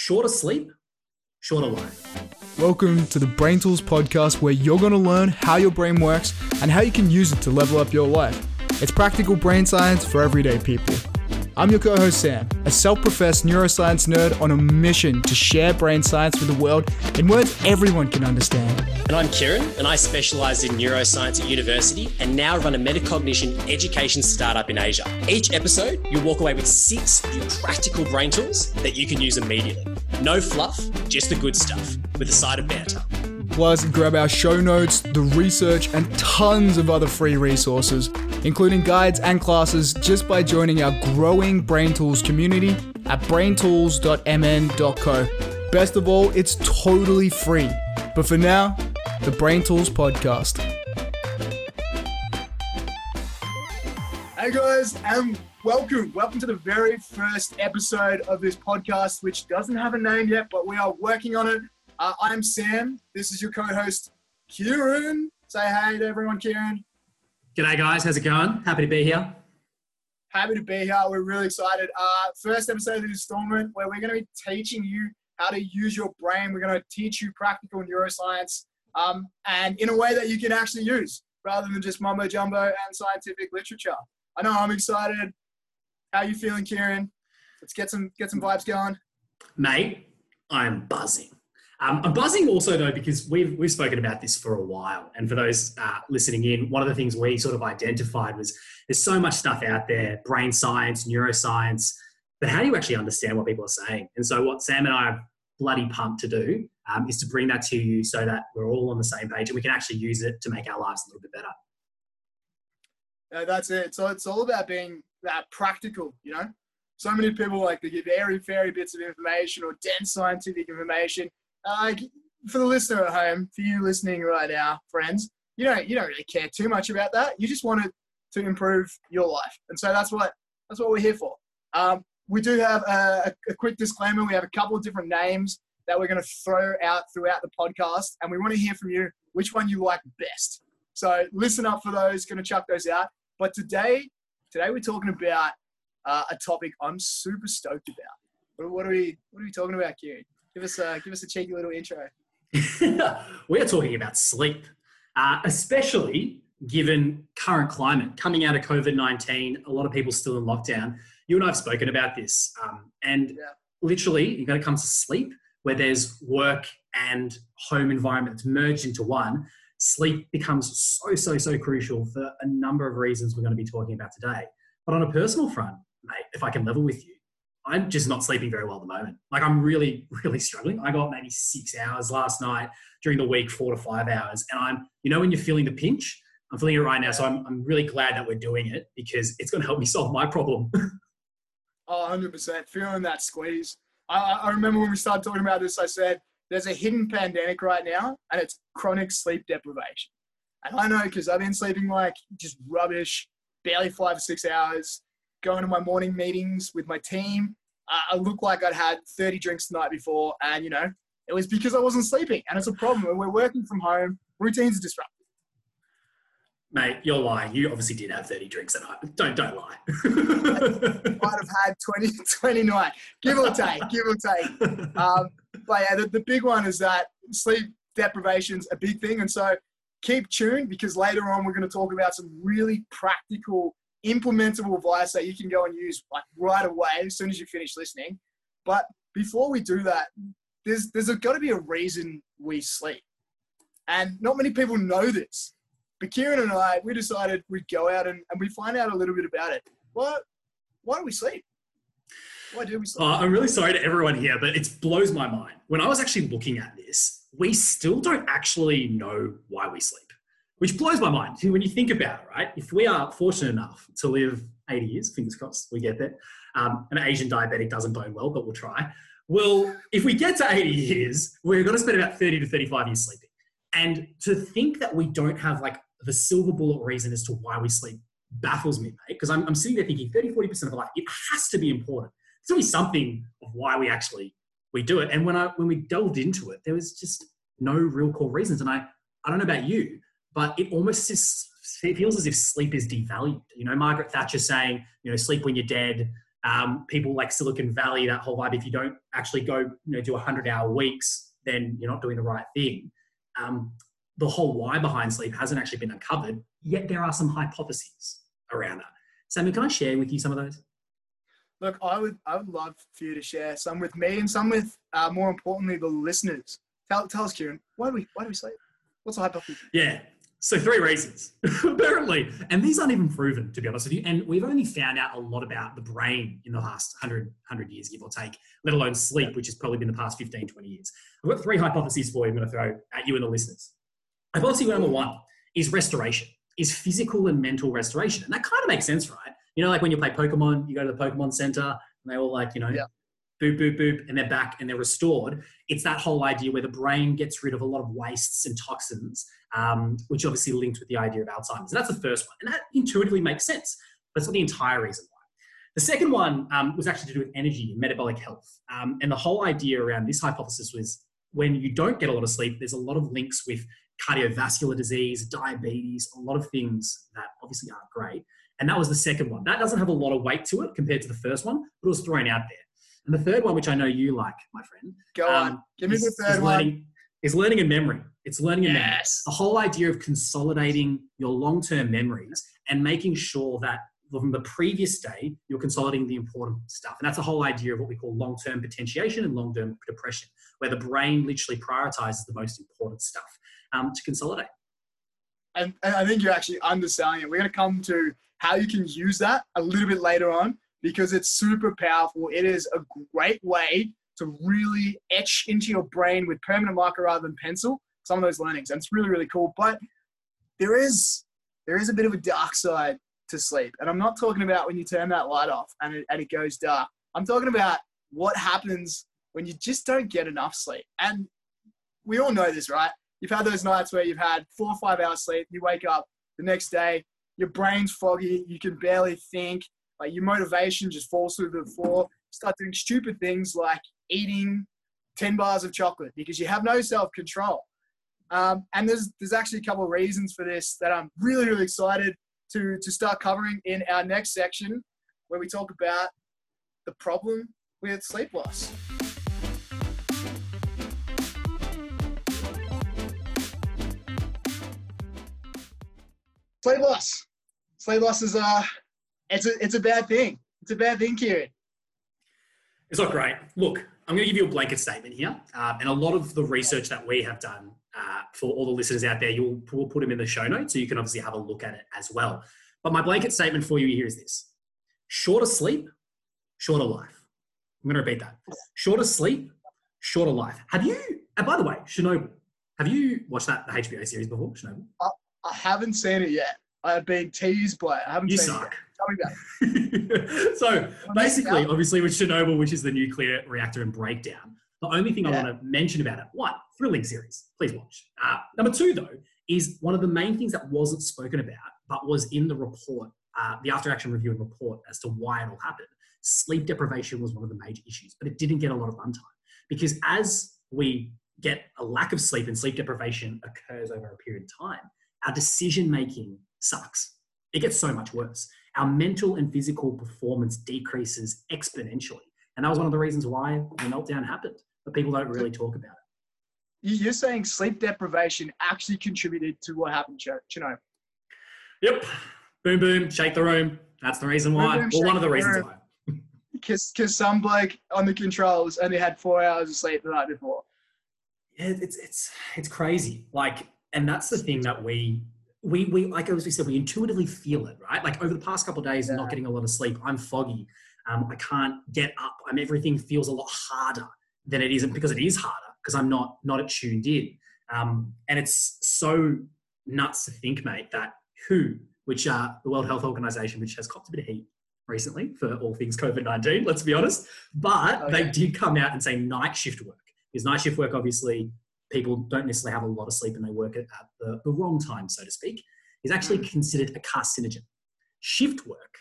Shorter sleep, shorter life. Welcome to the Brain Tools podcast, where you're going to learn how your brain works and how you can use it to level up your life. It's practical brain science for everyday people. I'm your co host Sam, a self professed neuroscience nerd on a mission to share brain science with the world in words everyone can understand. And I'm Kieran, and I specialize in neuroscience at university and now run a metacognition education startup in Asia. Each episode, you'll walk away with six practical brain tools that you can use immediately. No fluff, just the good stuff, with a side of banter. Plus, grab our show notes, the research, and tons of other free resources, including guides and classes, just by joining our growing Brain Tools community at braintools.mn.co. Best of all, it's totally free. But for now, the Brain Tools Podcast. Hey guys, and welcome. Welcome to the very first episode of this podcast, which doesn't have a name yet, but we are working on it. Uh, I'm Sam. This is your co-host, Kieran. Say hey to everyone, Kieran. G'day, guys. How's it going? Happy to be here. Happy to be here. We're really excited. Uh, first episode of the installment where we're going to be teaching you how to use your brain. We're going to teach you practical neuroscience um, and in a way that you can actually use rather than just mumbo jumbo and scientific literature. I know I'm excited. How you feeling, Kieran? Let's get some get some vibes going. Mate, I'm buzzing. Um, I'm buzzing also though because we've we've spoken about this for a while, and for those uh, listening in, one of the things we sort of identified was there's so much stuff out there, brain science, neuroscience, but how do you actually understand what people are saying? And so what Sam and I are bloody pumped to do um, is to bring that to you so that we're all on the same page and we can actually use it to make our lives a little bit better. Yeah, that's it. So it's all about being that practical, you know. So many people like to give airy fairy bits of information or dense scientific information uh, for the listener at home, for you listening right now, friends, you don't you don't really care too much about that. You just want it to improve your life, and so that's what that's what we're here for. Um, we do have a, a, quick disclaimer. We have a couple of different names that we're going to throw out throughout the podcast, and we want to hear from you which one you like best. So listen up for those. Going to chuck those out. But today, today we're talking about uh, a topic I'm super stoked about. What, what, are we What are we talking about, Kieran? Give us a give us a cheeky little intro. we are talking about sleep, uh, especially given current climate coming out of COVID nineteen. A lot of people still in lockdown. You and I have spoken about this, um, and yeah. literally, you're going to come to sleep where there's work and home environment that's merged into one. Sleep becomes so so so crucial for a number of reasons we're going to be talking about today. But on a personal front, mate, if I can level with you, I'm just not sleeping very well at the moment. Like I'm really, really struggling. I got maybe six hours last night during the week, four to five hours. And I'm, you know, when you're feeling the pinch, I'm feeling it right now. So I'm, I'm really glad that we're doing it because it's going to help me solve my problem. oh, 100%. Feeling that squeeze. I, I remember when we started talking about this, I said, there's a hidden pandemic right now and it's chronic sleep deprivation. And I know because I've been sleeping like just rubbish, barely five or six hours going to my morning meetings with my team. Uh, I looked like I'd had 30 drinks the night before, and you know, it was because I wasn't sleeping. And it's a problem when we're working from home, routines are disrupted. Mate, you're lying. You obviously did have 30 drinks at night. Don't don't lie. I might have had 20, 29, give or take, give or take. Um, but yeah, the, the big one is that sleep deprivation's a big thing. And so keep tuned because later on we're going to talk about some really practical implementable advice that you can go and use like right away as soon as you finish listening. But before we do that, there's there's got to be a reason we sleep, and not many people know this. But Kieran and I, we decided we'd go out and, and we find out a little bit about it. What? Why do we sleep? Why do we sleep? Uh, I'm really sorry to everyone here, but it blows my mind. When I was actually looking at this, we still don't actually know why we sleep which blows my mind. When you think about it, right? If we are fortunate enough to live 80 years, fingers crossed, we get there. Um, an Asian diabetic doesn't bone well, but we'll try. Well, if we get to 80 years, we're going to spend about 30 to 35 years sleeping. And to think that we don't have like the silver bullet reason as to why we sleep baffles me, mate. Because I'm, I'm sitting there thinking 30, 40% of the life, it has to be important. There's only something of why we actually we do it. And when I when we delved into it, there was just no real core reasons. And I I don't know about you, but it almost is, it feels as if sleep is devalued. You know, Margaret Thatcher saying, you know, sleep when you're dead. Um, people like Silicon Valley, that whole vibe. If you don't actually go, you know, do 100-hour weeks, then you're not doing the right thing. Um, the whole why behind sleep hasn't actually been uncovered. Yet there are some hypotheses around that. Sammy, can I share with you some of those? Look, I would I would love for you to share some with me and some with uh, more importantly the listeners. Tell, tell us, Kieran, why do we why do we sleep? What's the hypothesis? Yeah. So three reasons, apparently, and these aren't even proven, to be honest with you. And we've only found out a lot about the brain in the last 100, 100 years, give or take, let alone sleep, which has probably been the past 15, 20 years. I've got three hypotheses for you I'm going to throw at you and the listeners. Hypothesis number one is restoration, is physical and mental restoration. And that kind of makes sense, right? You know, like when you play Pokemon, you go to the Pokemon Center, and they all like, you know, yeah boop, boop, boop, and they're back and they're restored. It's that whole idea where the brain gets rid of a lot of wastes and toxins, um, which obviously linked with the idea of Alzheimer's. And that's the first one. And that intuitively makes sense, but it's not the entire reason why. The second one um, was actually to do with energy and metabolic health. Um, and the whole idea around this hypothesis was when you don't get a lot of sleep, there's a lot of links with cardiovascular disease, diabetes, a lot of things that obviously aren't great. And that was the second one. That doesn't have a lot of weight to it compared to the first one, but it was thrown out there. And the third one, which I know you like, my friend. Go um, on. Give me is, the third is learning, one. Is learning and memory. It's learning and yes. memory. The whole idea of consolidating your long term memories and making sure that from the previous day, you're consolidating the important stuff. And that's the whole idea of what we call long term potentiation and long term depression, where the brain literally prioritizes the most important stuff um, to consolidate. And, and I think you're actually underselling it. We're going to come to how you can use that a little bit later on because it's super powerful. It is a great way to really etch into your brain with permanent marker rather than pencil some of those learnings. And it's really, really cool. But there is there is a bit of a dark side to sleep. And I'm not talking about when you turn that light off and it, and it goes dark. I'm talking about what happens when you just don't get enough sleep. And we all know this, right? You've had those nights where you've had four or five hours sleep, you wake up the next day, your brain's foggy, you can barely think, like your motivation just falls through the floor. Start doing stupid things like eating 10 bars of chocolate because you have no self control. Um, and there's, there's actually a couple of reasons for this that I'm really, really excited to, to start covering in our next section where we talk about the problem with sleep loss. Sleep loss. Sleep loss is uh, it's a, it's a bad thing. It's a bad thing, Kieran. It's not great. Look, I'm going to give you a blanket statement here. Uh, and a lot of the research that we have done uh, for all the listeners out there, you'll, we'll put them in the show notes so you can obviously have a look at it as well. But my blanket statement for you here is this shorter sleep, shorter life. I'm going to repeat that. Shorter sleep, shorter life. Have you, and by the way, Chernobyl, have you watched that HBO series before, Chernobyl? I, I haven't seen it yet. I've been teased by it. I haven't you seen suck. it. Tell me about it. so basically, obviously, with Chernobyl, which is the nuclear reactor and breakdown, the only thing yeah. I want to mention about it, one, thrilling series. Please watch. Uh, number two, though, is one of the main things that wasn't spoken about, but was in the report, uh, the after action review and report as to why it all happened. Sleep deprivation was one of the major issues, but it didn't get a lot of runtime because as we get a lack of sleep and sleep deprivation occurs over a period of time, our decision making sucks. It gets so much worse. Our mental and physical performance decreases exponentially. And that was one of the reasons why the meltdown happened, but people don't really talk about it. You're saying sleep deprivation actually contributed to what happened, Chino? Yep. Boom, boom, shake the room. That's the reason why. Boom, boom, well, one of the reasons why. Because some bloke on the controls only had four hours of sleep the night before. Yeah, it's it's it's crazy. Like, and that's the thing that we we, we like as we said, we intuitively feel it, right? Like over the past couple of days, yeah. not getting a lot of sleep. I'm foggy. Um, I can't get up. I'm everything feels a lot harder than it isn't because it is harder because I'm not not tuned in. Um, and it's so nuts to think, mate, that WHO, which uh, the World Health Organization, which has copped a bit of heat recently for all things COVID 19, let's be honest, but okay. they did come out and say night shift work. Because night shift work obviously people don't necessarily have a lot of sleep and they work at, at the, the, wrong time, so to speak, is actually mm. considered a carcinogen. Shift work,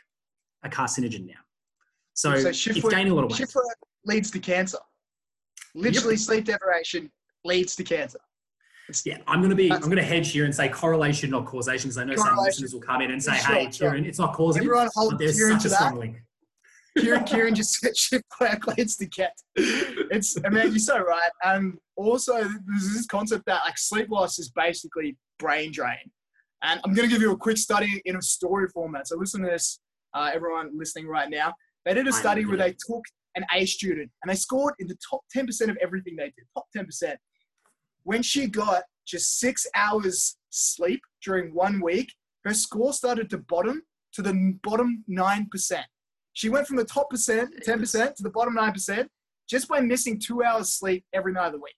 a carcinogen now. So, so shift work, gaining a lot of weight. Shift work leads to cancer. Literally, yep. sleep deprivation leads to cancer. It's, yeah, I'm going to be. I'm going to hedge here and say correlation, not causation, because I know some listeners will come in and say, sure, "Hey, sure. Kieran, it's not causing." Everyone holds there's such a strong link. Kieran, Kieran just said shift work leads to get. It's, I mean, you're so right. And also, there's this concept that like sleep loss is basically brain drain. And I'm going to give you a quick study in a story format. So listen to this, uh, everyone listening right now. They did a study where they took an A student and they scored in the top 10% of everything they did, top 10%. When she got just six hours sleep during one week, her score started to bottom to the bottom 9%. She went from the top percent, 10% to the bottom 9% just by missing two hours sleep every night of the week.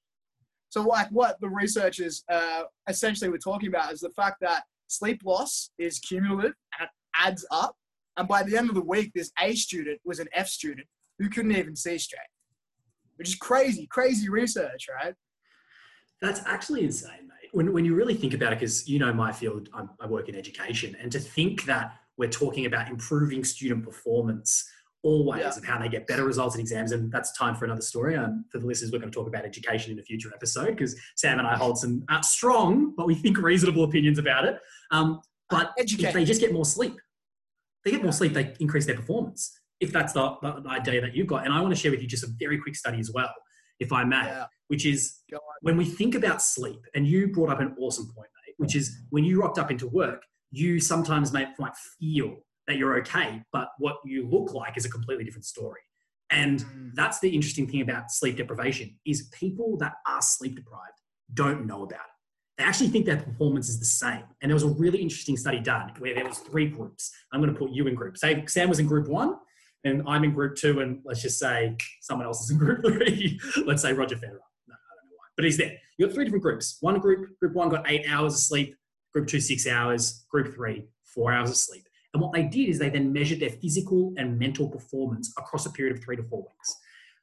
So, like what the researchers uh, essentially were talking about is the fact that sleep loss is cumulative and it adds up. And by the end of the week, this A student was an F student who couldn't even see straight, which is crazy, crazy research, right? That's actually insane, mate. When, when you really think about it, because you know my field, I'm, I work in education, and to think that we're talking about improving student performance always yeah. of how they get better results in exams. And that's time for another story. Um, for the listeners, we're going to talk about education in a future episode because Sam and I hold some uh, strong, but we think reasonable opinions about it. Um, but Educate. if they just get more sleep, they get more sleep, they increase their performance. If that's the, the, idea that you've got. And I want to share with you just a very quick study as well, if I may, yeah. which is when we think about sleep, and you brought up an awesome point, mate, which is when you rocked up into work, you sometimes might, might feel that you're okay, but what you look like is a completely different story. And mm. that's the interesting thing about sleep deprivation is people that are sleep deprived don't know about it. They actually think their performance is the same. And there was a really interesting study done where there was three groups. I'm going to put you in group. Say Sam was in group one, and I'm in group two, and let's just say someone else is in group three. let's say Roger Federer. No, I don't know why, but he's there. You got three different groups. One group, group one, got eight hours of sleep. Group two, six hours. Group three, four hours of sleep. And what they did is they then measured their physical and mental performance across a period of three to four weeks.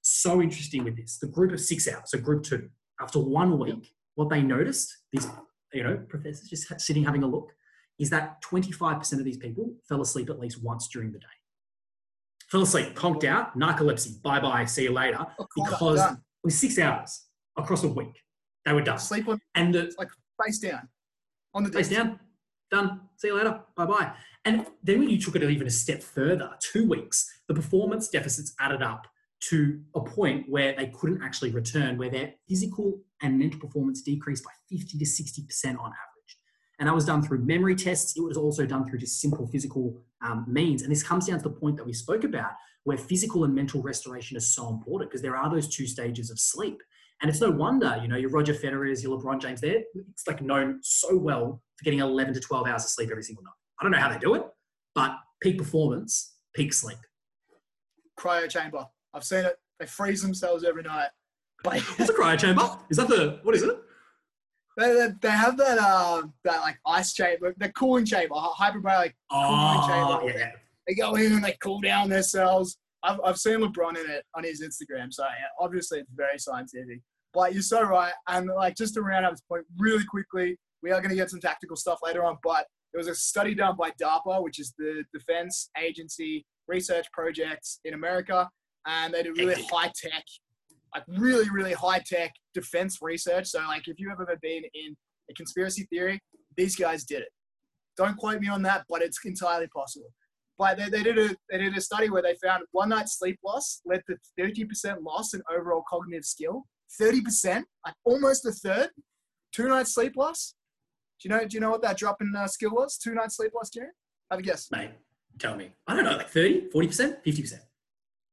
So interesting with this. The group of six hours, so group two, after one week, what they noticed, these you know professors just sitting having a look, is that 25% of these people fell asleep at least once during the day. Fell asleep, conked out, narcolepsy, bye bye, see you later, oh, because it was six hours across a week. They were done. Sleep on and the, like face down on the face down, done. See you later, bye bye. And then when you took it even a step further, two weeks, the performance deficits added up to a point where they couldn't actually return, where their physical and mental performance decreased by 50 to 60% on average. And that was done through memory tests. It was also done through just simple physical um, means. And this comes down to the point that we spoke about, where physical and mental restoration is so important because there are those two stages of sleep. And it's no wonder, you know, your Roger Federer's, your LeBron James, they're it's like known so well for getting 11 to 12 hours of sleep every single night. I don't know how they do it, but peak performance, peak sleep. Cryo chamber. I've seen it. They freeze themselves every night. But What's a cryo chamber? Is that the what is it? They, they, they have that uh, that like ice chamber, the cooling chamber, hyperbaric oh, cooling chamber. Yeah. They go in and they cool down their cells. I've, I've seen LeBron in it on his Instagram, so yeah, obviously it's very scientific. But you're so right, and like just to round out this point really quickly, we are going to get some tactical stuff later on, but there was a study done by DARPA, which is the Defense Agency Research Projects in America, and they did really high tech, like really, really high tech defense research. So, like, if you've ever been in a conspiracy theory, these guys did it. Don't quote me on that, but it's entirely possible. But they, they, did a, they did a study where they found one night sleep loss led to 30% loss in overall cognitive skill. 30%, like almost a third. Two nights sleep loss, do you know? Do you know what that drop in uh, skill was? Two nights sleep loss, year. Have a guess, mate. Tell me. I don't know, like 30, 40 percent, fifty percent.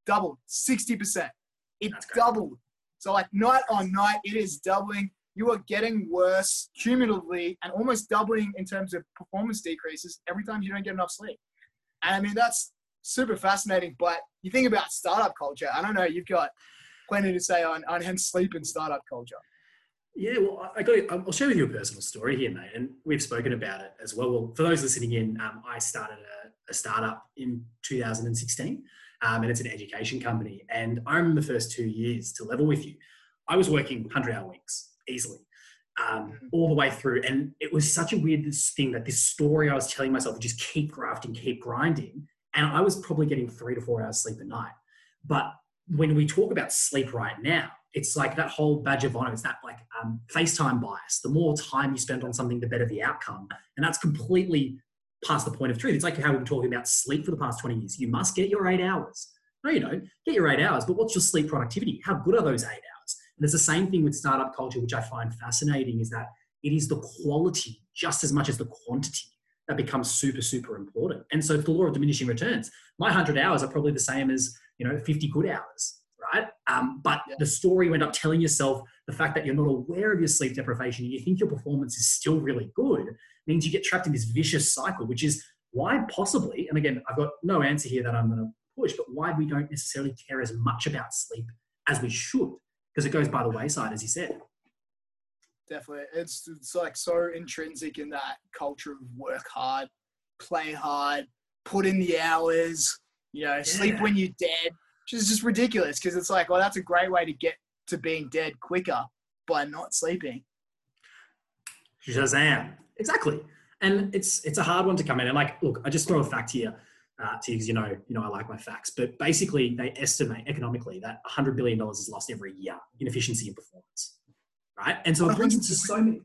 Doubled, sixty percent. It doubled. So like night on night, it is doubling. You are getting worse cumulatively and almost doubling in terms of performance decreases every time you don't get enough sleep. And I mean that's super fascinating. But you think about startup culture. I don't know. You've got plenty to say on on sleep and startup culture. Yeah, well, I got. I'll share with you a personal story here, mate, and we've spoken about it as well. Well, for those listening in, um, I started a, a, startup in 2016, um, and it's an education company. And I remember the first two years to level with you, I was working 100-hour weeks easily, um, all the way through, and it was such a weird thing that this story I was telling myself just keep grafting, keep grinding, and I was probably getting three to four hours sleep a night. But when we talk about sleep right now, it's like that whole badge of honor. It's that like um, FaceTime bias. The more time you spend on something, the better the outcome. And that's completely past the point of truth. It's like how we've been talking about sleep for the past 20 years. You must get your eight hours. No, you don't. Get your eight hours, but what's your sleep productivity? How good are those eight hours? And it's the same thing with startup culture, which I find fascinating, is that it is the quality just as much as the quantity that becomes super, super important. And so it's the law of diminishing returns. My 100 hours are probably the same as, you know, 50 good hours, right? Um, but yeah. the story you end up telling yourself the fact that you're not aware of your sleep deprivation, and you think your performance is still really good, means you get trapped in this vicious cycle, which is why possibly, and again, I've got no answer here that I'm going to push, but why we don't necessarily care as much about sleep as we should, because it goes by the wayside, as you said. Definitely. It's, it's like so intrinsic in that culture of work hard, play hard, put in the hours, you know, yeah. sleep when you're dead, which is just ridiculous because it's like, well, that's a great way to get to being dead quicker by not sleeping. Shazam. Exactly and it's it's a hard one to come in. And like, look, I just throw a fact here uh, you know, you know, I like my facts, but basically they estimate economically that 100 billion dollars is lost every year in efficiency and performance, right? And so it brings it to so many.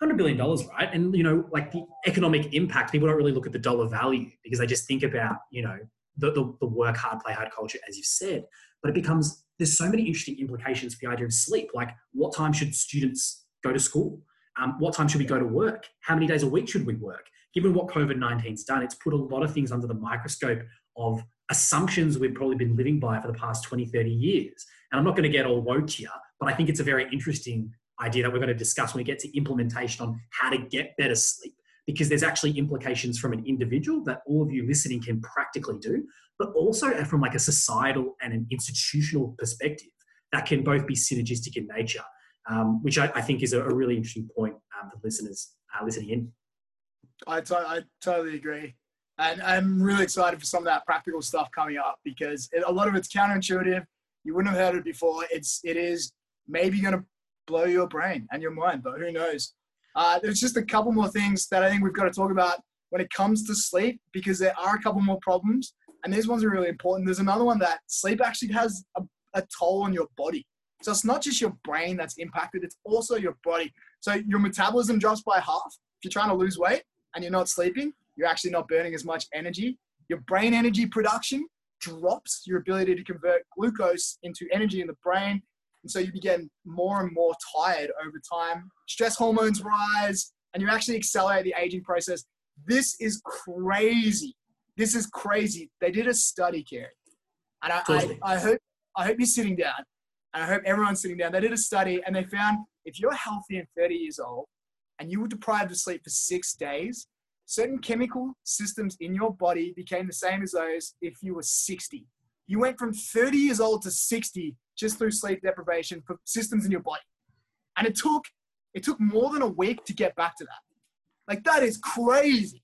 Hundred billion dollars, right? And you know, like the economic impact, people don't really look at the dollar value because they just think about, you know, the, the, the work hard, play hard culture, as you've said. But it becomes there's so many interesting implications for the idea of sleep. Like, what time should students go to school? Um, what time should we go to work? How many days a week should we work? Given what COVID 19's done, it's put a lot of things under the microscope of assumptions we've probably been living by for the past 20, 30 years. And I'm not going to get all woke here, but I think it's a very interesting idea that we're going to discuss when we get to implementation on how to get better sleep because there's actually implications from an individual that all of you listening can practically do, but also from like a societal and an institutional perspective that can both be synergistic in nature um, which I, I, think is a, a, really interesting point um, for listeners uh, listening in. I, I totally agree. And I'm really excited for some of that practical stuff coming up because it, a lot of it's counterintuitive. You wouldn't have heard it before. It's it is maybe going to blow your brain and your mind, but who knows? Uh, there's just a couple more things that I think we've got to talk about when it comes to sleep because there are a couple more problems, and these ones are really important. There's another one that sleep actually has a, a toll on your body. So it's not just your brain that's impacted, it's also your body. So your metabolism drops by half. If you're trying to lose weight and you're not sleeping, you're actually not burning as much energy. Your brain energy production drops your ability to convert glucose into energy in the brain. And so you begin more and more tired over time. Stress hormones rise and you actually accelerate the aging process. This is crazy. This is crazy. They did a study, Kerry. And I, I, I, hope, I hope you're sitting down and I hope everyone's sitting down. They did a study and they found if you're healthy and 30 years old and you were deprived of sleep for six days, certain chemical systems in your body became the same as those if you were 60. You went from 30 years old to 60 just through sleep deprivation for systems in your body. And it took it took more than a week to get back to that. Like that is crazy.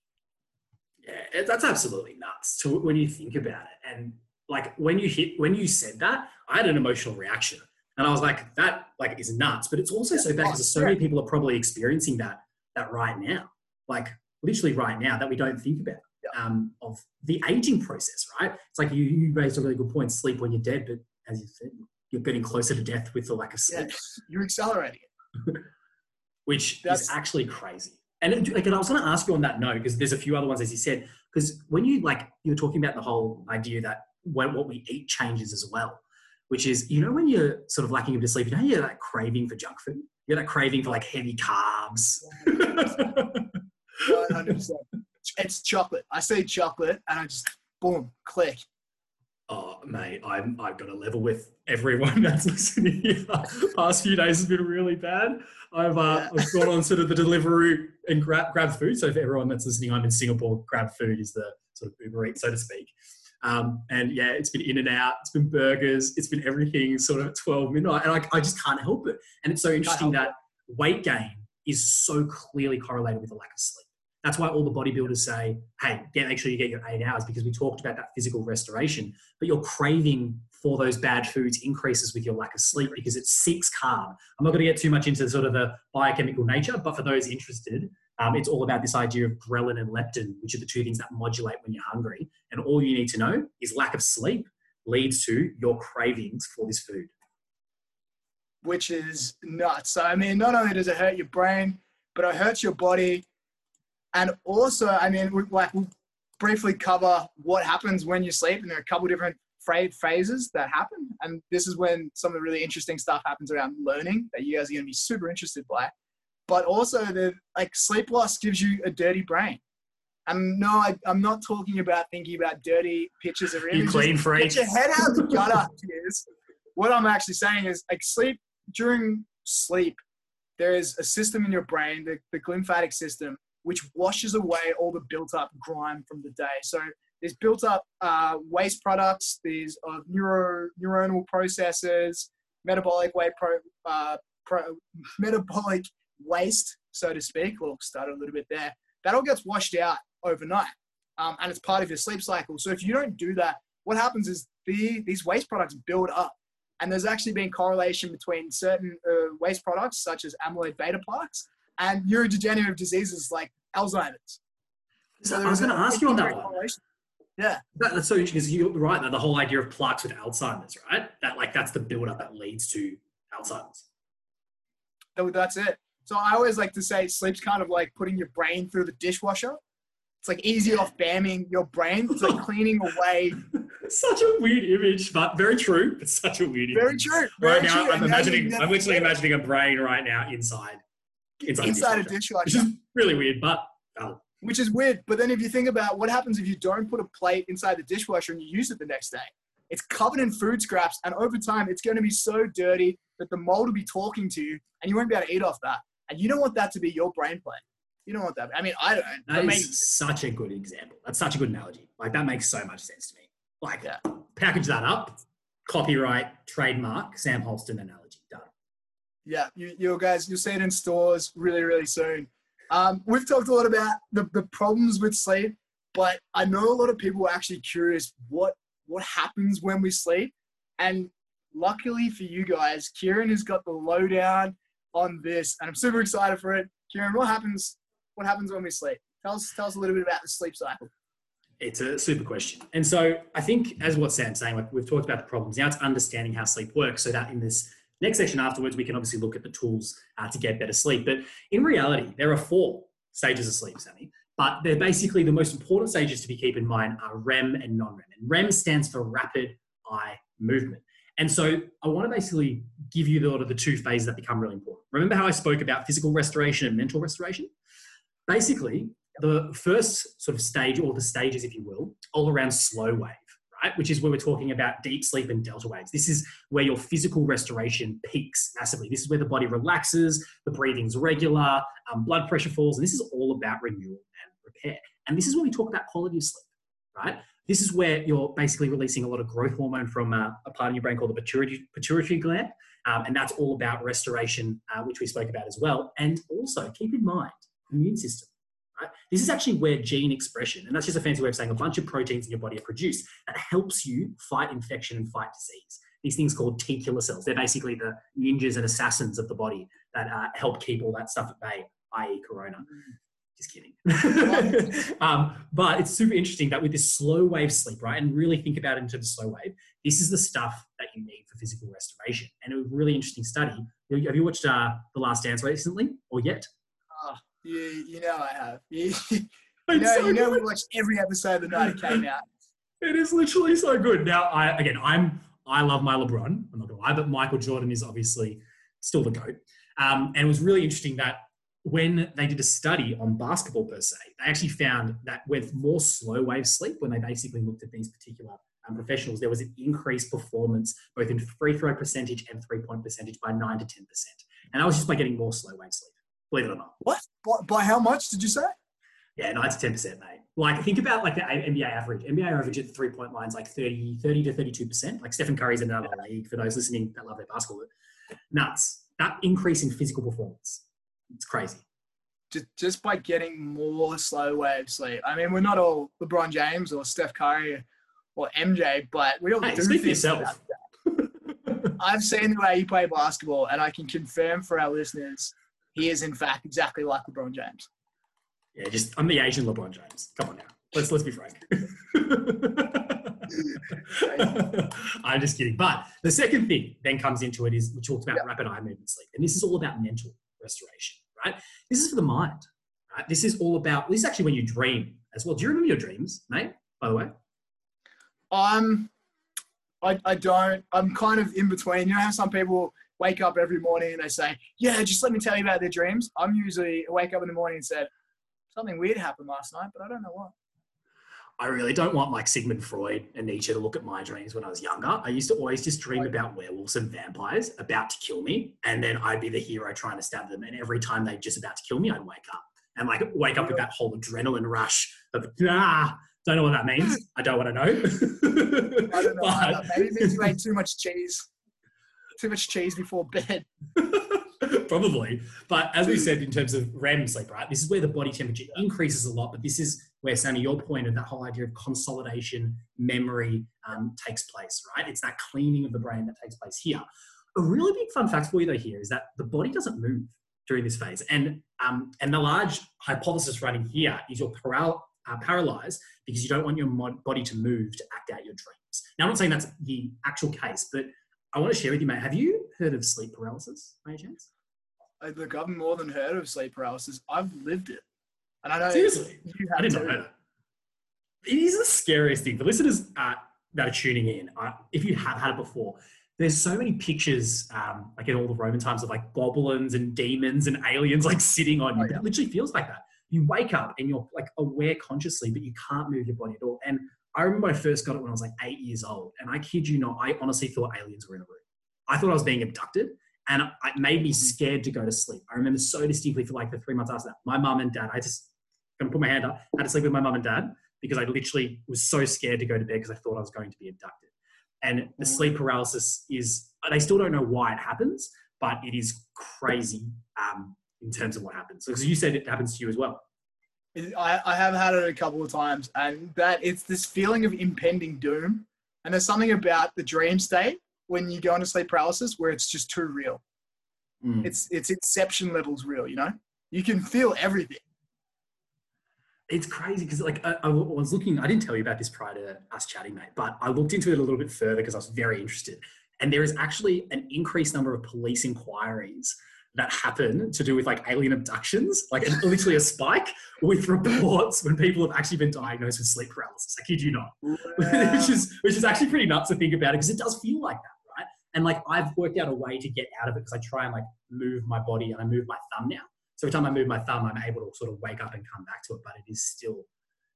Yeah, that's absolutely nuts to when you think about it. And like when you hit when you said that, I had an emotional reaction, and I was like, that like is nuts. But it's also so bad because so many people are probably experiencing that that right now, like literally right now, that we don't think about. Um, of the aging process, right? It's like you, you raised a really good point. Sleep when you're dead, but as you said, you're getting closer to death with the lack of sleep. You're accelerating it, which That's, is actually crazy. And like, and I was going to ask you on that note because there's a few other ones as you said. Because when you like you're talking about the whole idea that when, what we eat changes as well, which is, you know, when you're sort of lacking a bit of sleep, you know, you're that craving for junk food. You're that craving for like heavy carbs. 100%. It's chocolate. I say chocolate and I just, boom, click. Oh, mate, I'm, I've got a level with everyone that's listening here. Past few days has been really bad. I've, uh, yeah. I've gone on sort of the delivery and grab, grab food. So for everyone that's listening, I'm in Singapore. Grab food is the sort of Uber Eats, so to speak. Um, and yeah, it's been in and out, it's been burgers, it's been everything sort of at 12 midnight. And I, I just can't help it. And it's so interesting that weight gain is so clearly correlated with a lack of sleep. That's why all the bodybuilders say, hey, get, make sure you get your eight hours because we talked about that physical restoration. But your craving for those bad foods increases with your lack of sleep because it seeks carb. I'm not going to get too much into sort of the biochemical nature, but for those interested, um, it's all about this idea of ghrelin and leptin, which are the two things that modulate when you're hungry. And all you need to know is lack of sleep leads to your cravings for this food. Which is nuts. I mean, not only does it hurt your brain, but it hurts your body. And also, I mean, we, like we'll briefly cover what happens when you sleep, and there are a couple different phases that happen, and this is when some of the really interesting stuff happens around learning that you guys are going to be super interested by. But also, the like sleep loss gives you a dirty brain. And no, I, am not talking about thinking about dirty pictures of images. You clean freak. Get your head out the gutter, kids. What I'm actually saying is, like sleep during sleep, there is a system in your brain, the, the glymphatic system, which washes away all the built up grime from the day. So there's built up uh, waste products, there's uh, neuro, neuronal processes, metabolic weight pro, uh, pro, metabolic waste, so to speak. We'll start a little bit there. That all gets washed out overnight, um, and it's part of your sleep cycle. So if you don't do that, what happens is the, these waste products build up, and there's actually been correlation between certain uh, waste products, such as amyloid beta plaques, and neurodegenerative diseases like Alzheimer's. So I was going to ask you on that one. Yeah. That, that's so interesting because you're right that the whole idea of plaques with Alzheimer's, right? That like that's the build up that leads to Alzheimer's. That's it. So I always like to say sleep's kind of like putting your brain through the dishwasher. It's like easy off bamming your brain. It's like cleaning away. such a weird image, but very true. It's such a weird very image. True. Very right true. now, I'm imagining. I'm literally imagining a brain right now inside inside, inside a dishwasher. Which is really weird, but valid which is weird. But then if you think about what happens if you don't put a plate inside the dishwasher and you use it the next day, it's covered in food scraps, and over time it's going to be so dirty that the mold will be talking to you, and you won't be able to eat off that. And you don't want that to be your brain plate. You don't want that. I mean, I don't. That is such a good example. That's such a good analogy. Like that makes so much sense to me. Like, yeah. package that up, copyright, trademark, Sam Holston analogy done. Yeah, you, you guys, you'll see it in stores really, really soon. Um, we've talked a lot about the, the problems with sleep, but I know a lot of people are actually curious what what happens when we sleep. And luckily for you guys, Kieran has got the lowdown on this, and I'm super excited for it. Kieran, what happens? What happens when we sleep? Tell us, tell us a little bit about the sleep cycle. It's a super question. And so I think, as what Sam's saying, like we've talked about the problems. Now it's understanding how sleep works so that in this Next section afterwards, we can obviously look at the tools uh, to get better sleep. But in reality, there are four stages of sleep, Sammy. But they're basically the most important stages to be keep in mind are REM and non-REM. And REM stands for rapid eye movement. And so I want to basically give you the, the two phases that become really important. Remember how I spoke about physical restoration and mental restoration? Basically, the first sort of stage, or the stages, if you will, all around slow wave right? Which is where we're talking about deep sleep and delta waves. This is where your physical restoration peaks massively. This is where the body relaxes, the breathing's regular, um, blood pressure falls, and this is all about renewal and repair. And this is when we talk about quality of sleep, right? This is where you're basically releasing a lot of growth hormone from uh, a part of your brain called the pituitary, pituitary gland. Um, and that's all about restoration, uh, which we spoke about as well. And also keep in mind, immune system Right? This is actually where gene expression, and that's just a fancy way of saying a bunch of proteins in your body are produced that helps you fight infection and fight disease. These things called T killer cells. They're basically the ninjas and assassins of the body that uh, help keep all that stuff at bay, i.e., corona. Just kidding. um, but it's super interesting that with this slow wave sleep, right, and really think about it in terms of slow wave, this is the stuff that you need for physical restoration. And a really interesting study. Have you watched uh, The Last Dance recently or yet? You, you know I have. You, you know, so you know we watched every episode the night it came out. It is literally so good. Now, I again, I'm I love my LeBron. I'm not gonna lie, but Michael Jordan is obviously still the goat. Um, and it was really interesting that when they did a study on basketball per se, they actually found that with more slow wave sleep, when they basically looked at these particular um, professionals, there was an increased performance both in free throw percentage and three point percentage by nine to ten percent. And that was just by getting more slow wave sleep believe it or not. What? By, by how much did you say? Yeah, nine to ten percent, mate. Like think about like the NBA average. NBA average at the three point lines like 30, 30 to thirty two percent. Like Stephen Curry's in another league. For those listening that love their basketball, nuts. That increase in physical performance, it's crazy. Just, just by getting more slow wave sleep. I mean, we're not all LeBron James or Steph Curry or MJ, but we all hey, do speak for yourself. I've seen the way you play basketball, and I can confirm for our listeners he is in fact exactly like LeBron James. Yeah, just I'm the Asian LeBron James. Come on now. Let's let's be frank. I'm just kidding. But the second thing then comes into it is we talked about yep. rapid eye movement sleep. And this is all about mental restoration, right? This is for the mind. Right? This is all about this is actually when you dream as well. Do you remember your dreams, mate? By the way? Um I, I don't. I'm kind of in between. You know how some people wake up every morning and they say, "Yeah, just let me tell you about their dreams." I'm usually wake up in the morning and said, "Something weird happened last night, but I don't know what." I really don't want like Sigmund Freud and Nietzsche to look at my dreams when I was younger. I used to always just dream about werewolves and vampires about to kill me, and then I'd be the hero trying to stab them. And every time they just about to kill me, I'd wake up and like wake up with that whole adrenaline rush of ah. Don't know what that means. I don't want to know. I don't know. But... Maybe it means you ate too much cheese. Too much cheese before bed. Probably. But as we said, in terms of REM sleep, right, this is where the body temperature increases a lot. But this is where, Sammy, your point of that whole idea of consolidation, memory um, takes place, right? It's that cleaning of the brain that takes place here. A really big fun fact for you, though, here is that the body doesn't move during this phase. And, um, and the large hypothesis running here is you're paral- uh, paralyzed because you don't want your mod- body to move to act out your dreams. Now, I'm not saying that's the actual case, but I want to share with you, mate. Have you heard of sleep paralysis by any chance? Look, I've more than heard of sleep paralysis. I've lived it. And I know seriously, I didn't know that. It is the scariest thing for listeners uh, that are tuning in. Uh, if you have had it before, there's so many pictures, um, like in all the Roman times, of like goblins and demons and aliens like sitting on you. Oh, yeah. It literally feels like that. You wake up and you're like aware consciously, but you can't move your body at all. And I remember I first got it when I was like eight years old, and I kid you not, I honestly thought aliens were in the room. I thought I was being abducted, and it made me scared to go to sleep. I remember so distinctly for like the three months after that. My mum and dad, I just gonna put my hand up. I had to sleep with my mum and dad because I literally was so scared to go to bed because I thought I was going to be abducted. And the sleep paralysis is, they still don't know why it happens, but it is crazy um, in terms of what happens. Because so, you said it happens to you as well. I, I have had it a couple of times, and that it's this feeling of impending doom. And there's something about the dream state when you go into sleep paralysis where it's just too real. Mm. It's it's inception levels real, you know? You can feel everything it's crazy because like I, I, was looking i didn't tell you about this prior to us chatting mate but i looked into it a little bit further because i was very interested. And there is actually an increased number of police inquiries that happen to do with like alien abductions like literally a spike with reports when people have actually been diagnosed with sleep paralysis. I kid you not. Which is which is actually pretty nuts to think about it because it does feel like that right? And like i've worked out a way to get out of it because i try and like move my body and i move my thumb now so every time I move my thumb, I'm able to sort of wake up and come back to it, but it is still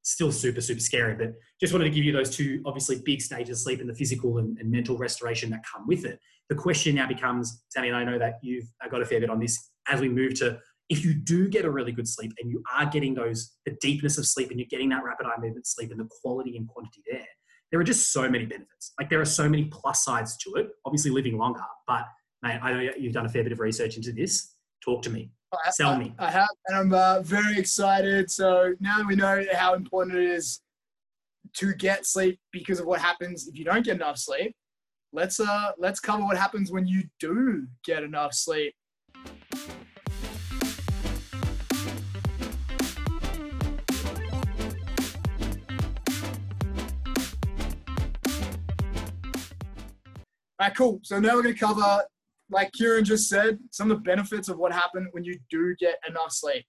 still super, super scary. But just wanted to give you those two obviously big stages of sleep and the physical and, and mental restoration that come with it. The question now becomes, Sammy, and I know that you've uh, got a fair bit on this as we move to if you do get a really good sleep and you are getting those the deepness of sleep and you're getting that rapid eye movement sleep and the quality and quantity there, there are just so many benefits. Like there are so many plus sides to it. Obviously, living longer, but mate, I know you've done a fair bit of research into this. Talk to me. Sell me. I, I have, and I'm uh, very excited. So now we know how important it is to get sleep because of what happens if you don't get enough sleep. Let's uh let's cover what happens when you do get enough sleep. All right, cool. So now we're going to cover like Kieran just said, some of the benefits of what happened when you do get enough sleep.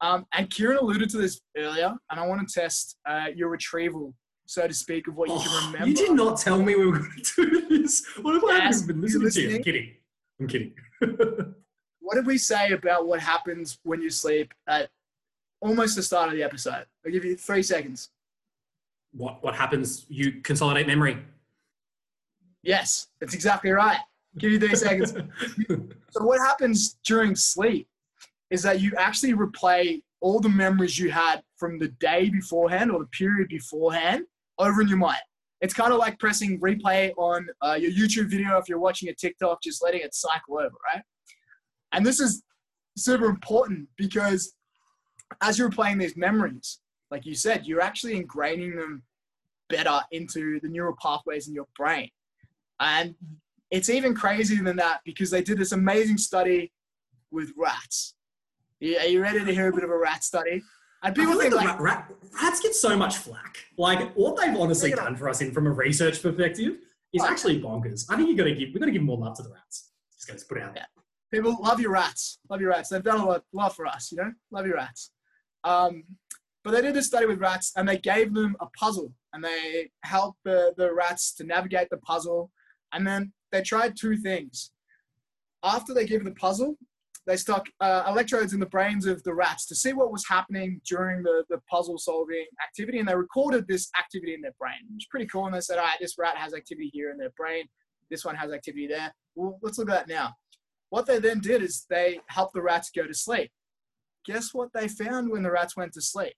Um, and Kieran alluded to this earlier, and I want to test uh, your retrieval, so to speak, of what you oh, can remember. You did not tell me we were going to do this. What have I yes, been listening, listening to? I'm kidding. I'm kidding. what did we say about what happens when you sleep at almost the start of the episode? I'll give you three seconds. What what happens? You consolidate memory. Yes, that's exactly right. Give you 30 seconds. so what happens during sleep is that you actually replay all the memories you had from the day beforehand or the period beforehand over in your mind. It's kind of like pressing replay on uh, your YouTube video if you're watching a TikTok, just letting it cycle over, right? And this is super important because as you're playing these memories, like you said, you're actually ingraining them better into the neural pathways in your brain. And it's even crazier than that because they did this amazing study with rats. Are you ready to hear a bit of a rat study? And people think like, rat, rats get so much flack. Like what they've honestly done for us in from a research perspective is actually bonkers. I think you got to give we got to give more love to the rats. Just to put it out there. Yeah. People love your rats. Love your rats. They've done a lot, lot for us. You know, love your rats. Um, But they did this study with rats and they gave them a puzzle and they helped the, the rats to navigate the puzzle. And then they tried two things. After they gave the puzzle, they stuck uh, electrodes in the brains of the rats to see what was happening during the, the puzzle solving activity. And they recorded this activity in their brain, which is pretty cool. And they said, all right, this rat has activity here in their brain. This one has activity there. Well, let's look at that now. What they then did is they helped the rats go to sleep. Guess what they found when the rats went to sleep?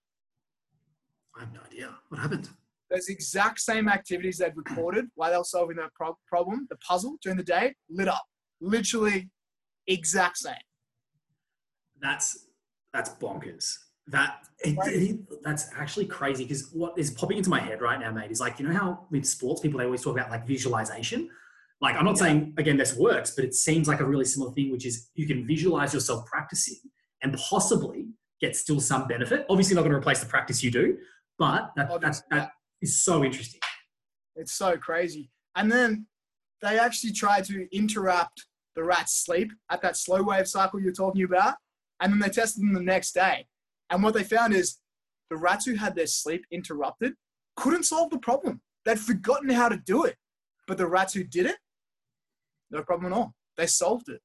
I have no idea. What happened? Those exact same activities they'd recorded while they were solving that pro- problem, the puzzle during the day, lit up. Literally exact same. That's that's bonkers. That it, it, that's actually crazy because what is popping into my head right now, mate, is like you know how with sports people they always talk about like visualization. Like I'm not yeah. saying again this works, but it seems like a really similar thing, which is you can visualize yourself practicing and possibly get still some benefit. Obviously, not going to replace the practice you do, but that, that, that is so interesting. It's so crazy. And then they actually try to interrupt the rat's sleep at that slow wave cycle you're talking about. And then they tested them the next day. And what they found is the rats who had their sleep interrupted couldn't solve the problem. They'd forgotten how to do it. But the rats who did it, no problem at all. They solved it.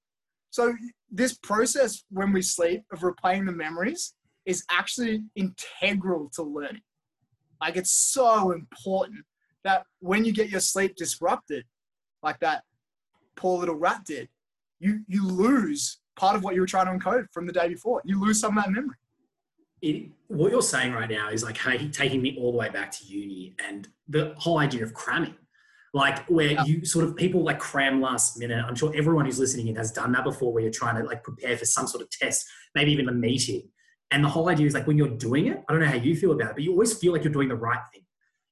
So this process when we sleep of replaying the memories is actually integral to learning. Like it's so important that when you get your sleep disrupted, like that poor little rat did, you you lose part of what you were trying to encode from the day before. You lose some of that memory. It, what you're saying right now is like hey, taking me all the way back to uni and the whole idea of cramming like where yeah. you sort of people like cram last minute. I'm sure everyone who's listening in has done that before, where you're trying to like prepare for some sort of test, maybe even a meeting. And the whole idea is like when you're doing it, I don't know how you feel about it, but you always feel like you're doing the right thing.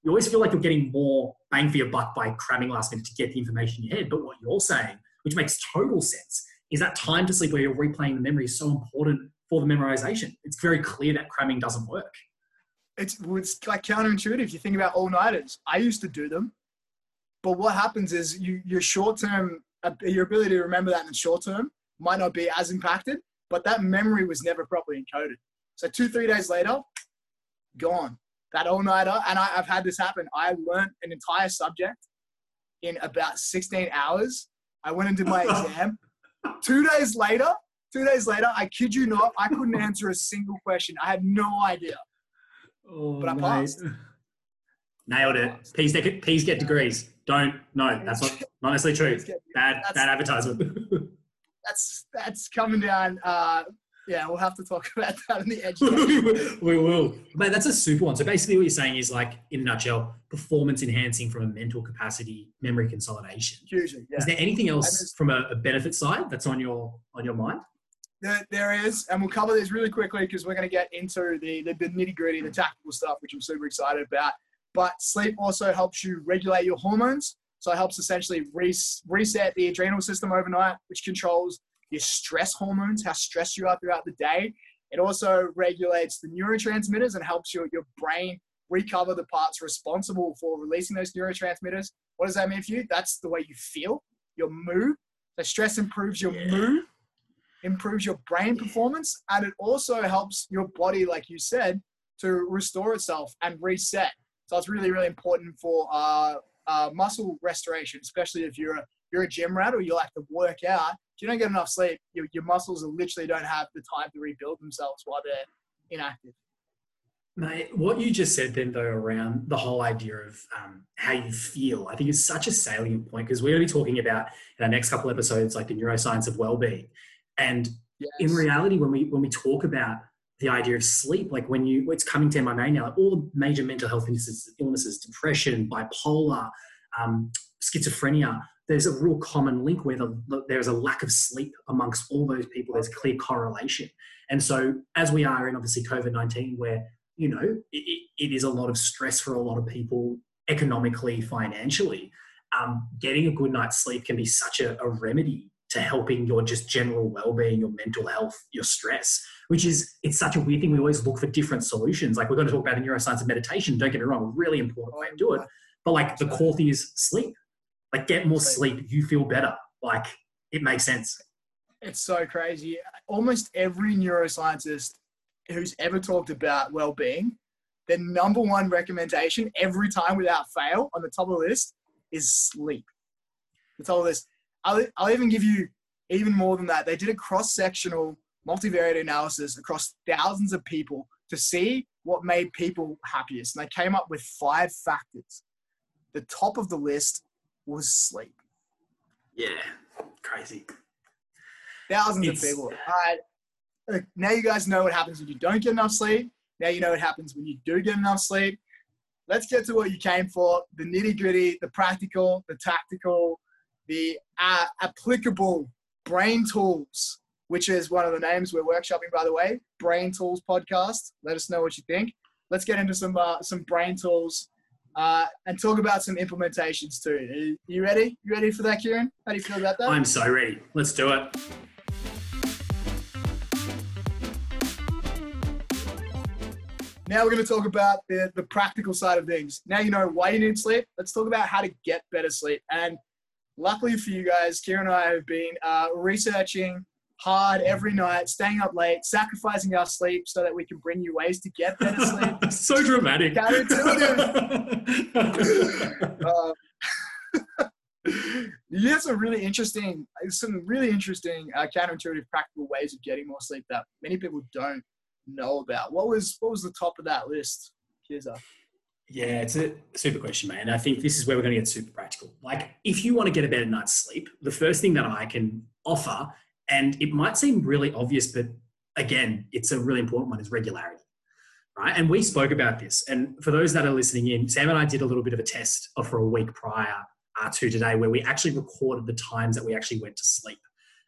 You always feel like you're getting more bang for your buck by cramming last minute to get the information in your head. But what you're saying, which makes total sense, is that time to sleep where you're replaying the memory is so important for the memorization. It's very clear that cramming doesn't work. It's, it's like counterintuitive. You think about all nighters. I used to do them but what happens is you, your short term, uh, your ability to remember that in the short term might not be as impacted, but that memory was never properly encoded. So two, three days later, gone. That all nighter, and I, have had this happen. I learned an entire subject in about 16 hours. I went and did my exam. two days later, two days later, I kid you not, I couldn't answer a single question. I had no idea. Oh, but I passed. Nailed it. Please get, please get degrees. Don't. No, that's not, not necessarily true. Bad, that's, bad advertisement. That's that's coming down. Uh, yeah, we'll have to talk about that in the edge. we will. But that's a super one. So basically, what you're saying is like, in a nutshell, performance enhancing from a mental capacity, memory consolidation. Hugely. Yeah. Is there anything else from a, a, benefit side that's on your on your mind? There, there is, and we'll cover this really quickly because we're going to get into the, the, the nitty gritty, the tactical stuff, which I'm super excited about. But sleep also helps you regulate your hormones. So it helps essentially reset the adrenal system overnight, which controls your stress hormones, how stressed you are throughout the day. It also regulates the neurotransmitters and helps your, your brain recover the parts responsible for releasing those neurotransmitters. What does that mean for you? That's the way you feel, your mood. So stress improves your yeah. mood, improves your brain performance, and it also helps your body, like you said, to restore itself and reset. So it's really, really important for uh, uh, muscle restoration, especially if you're a, you're a gym rat or you like to work out. If you don't get enough sleep, your, your muscles literally don't have the time to rebuild themselves while they're inactive. Mate, what you just said then, though, around the whole idea of um, how you feel, I think is such a salient point because we're going to be talking about in our next couple episodes, like the neuroscience of well-being. And yes. in reality, when we when we talk about the idea of sleep. Like when you, it's coming to my mind now, like all the major mental health illnesses, illnesses depression, bipolar, um, schizophrenia, there's a real common link where the, there's a lack of sleep amongst all those people. There's clear correlation. And so, as we are in obviously COVID 19, where, you know, it, it is a lot of stress for a lot of people economically, financially, um, getting a good night's sleep can be such a, a remedy to helping your just general well-being your mental health your stress which is it's such a weird thing. We always look for different solutions. Like we're going to talk about the neuroscience of meditation. Don't get me wrong a really important way to do it. But like the core thing is sleep. Like get more sleep. You feel better. Like it makes sense. It's so crazy. Almost every neuroscientist who's ever talked about well-being, their number one recommendation every time without fail on the top of the list is sleep. The top of the list. I'll, I'll even give you even more than that. They did a cross-sectional multivariate analysis across thousands of people to see what made people happiest. And they came up with five factors. The top of the list was sleep. Yeah, crazy. Thousands It's- of people. All right. Now you guys know what happens when you don't get enough sleep. Now you know what happens when you do get enough sleep. Let's get to what you came for the nitty gritty, the practical, the tactical, the uh, applicable brain tools, which is one of the names we're workshopping, by the way. Brain Tools Podcast. Let us know what you think. Let's get into some uh, some brain tools uh, and talk about some implementations too. Are you ready? You ready for that, Kieran? How do you feel about that? I'm so ready. Let's do it. Now we're going to talk about the, the practical side of things. Now you know why you need sleep. Let's talk about how to get better sleep. And luckily for you guys, Kieran and I have been uh, researching hard every night, staying up late, sacrificing our sleep so that we can bring you ways to get better sleep. so dramatic. Um, you have some really interesting, some really interesting uh, counterintuitive practical ways of getting more sleep that many people don't know about. What was what was the top of that list, Kiza? Yeah, it's a super question, mate. And I think this is where we're going to get super practical. Like, if you want to get a better night's sleep, the first thing that I can offer, and it might seem really obvious, but again, it's a really important one, is regularity, right? And we spoke about this. And for those that are listening in, Sam and I did a little bit of a test for a week prior to today, where we actually recorded the times that we actually went to sleep.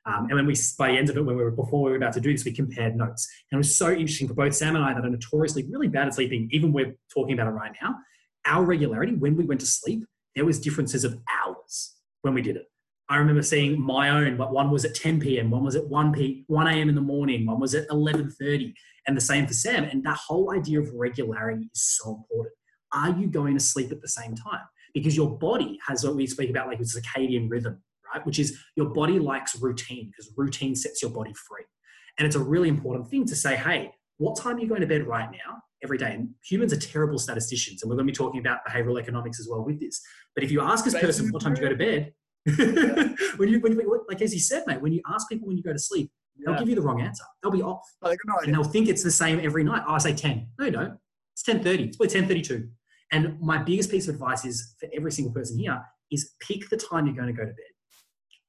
Um, and when we, by the end of it, when we were before we were about to do this, we compared notes, and it was so interesting for both Sam and I that are notoriously really bad at sleeping. Even we're talking about it right now. Our regularity when we went to sleep, there was differences of hours when we did it. I remember seeing my own, but one was at 10 p.m., one was at 1 p, 1 a.m. in the morning, one was at 11:30, and the same for Sam. And that whole idea of regularity is so important. Are you going to sleep at the same time? Because your body has what we speak about, like a circadian rhythm right? Which is your body likes routine because routine sets your body free. And it's a really important thing to say, hey, what time are you going to bed right now every day? And humans are terrible statisticians. And we're going to be talking about behavioral economics as well with this. But if you ask this person what time do you go to bed, when you, when you, like as you said, mate, when you ask people when you go to sleep, they'll Yeah. give you the wrong answer. They'll be off. Got no And they'll think it's the same every night. Oh, I say 10. No, no. It's 10.30. It's probably 10.32. And my biggest piece of advice is for every single person here is pick the time you're going to go to bed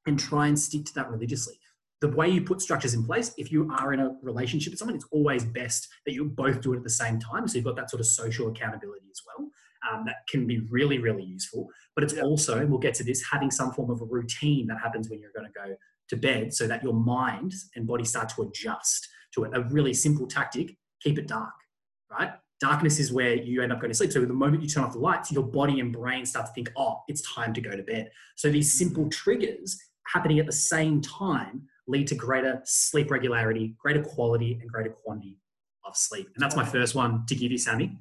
and try and stick to that religiously. The way you put structures in place, if you are in a relationship with someone, it's always best that you both do it at the same time. So you've got that sort of social accountability as well. Um, that can be really, really useful. But it's also, and we'll get to this, having some form of a routine that happens when you're going to go to bed so that your mind and body start to adjust to it. A really simple tactic keep it dark, right? Darkness is where you end up going to sleep. So the moment you turn off the lights, your body and brain start to think, oh, it's time to go to bed. So these simple triggers happening at the same time lead to greater sleep regularity, greater quality, and greater quantity of sleep. And that's my first one to give you, Sammy.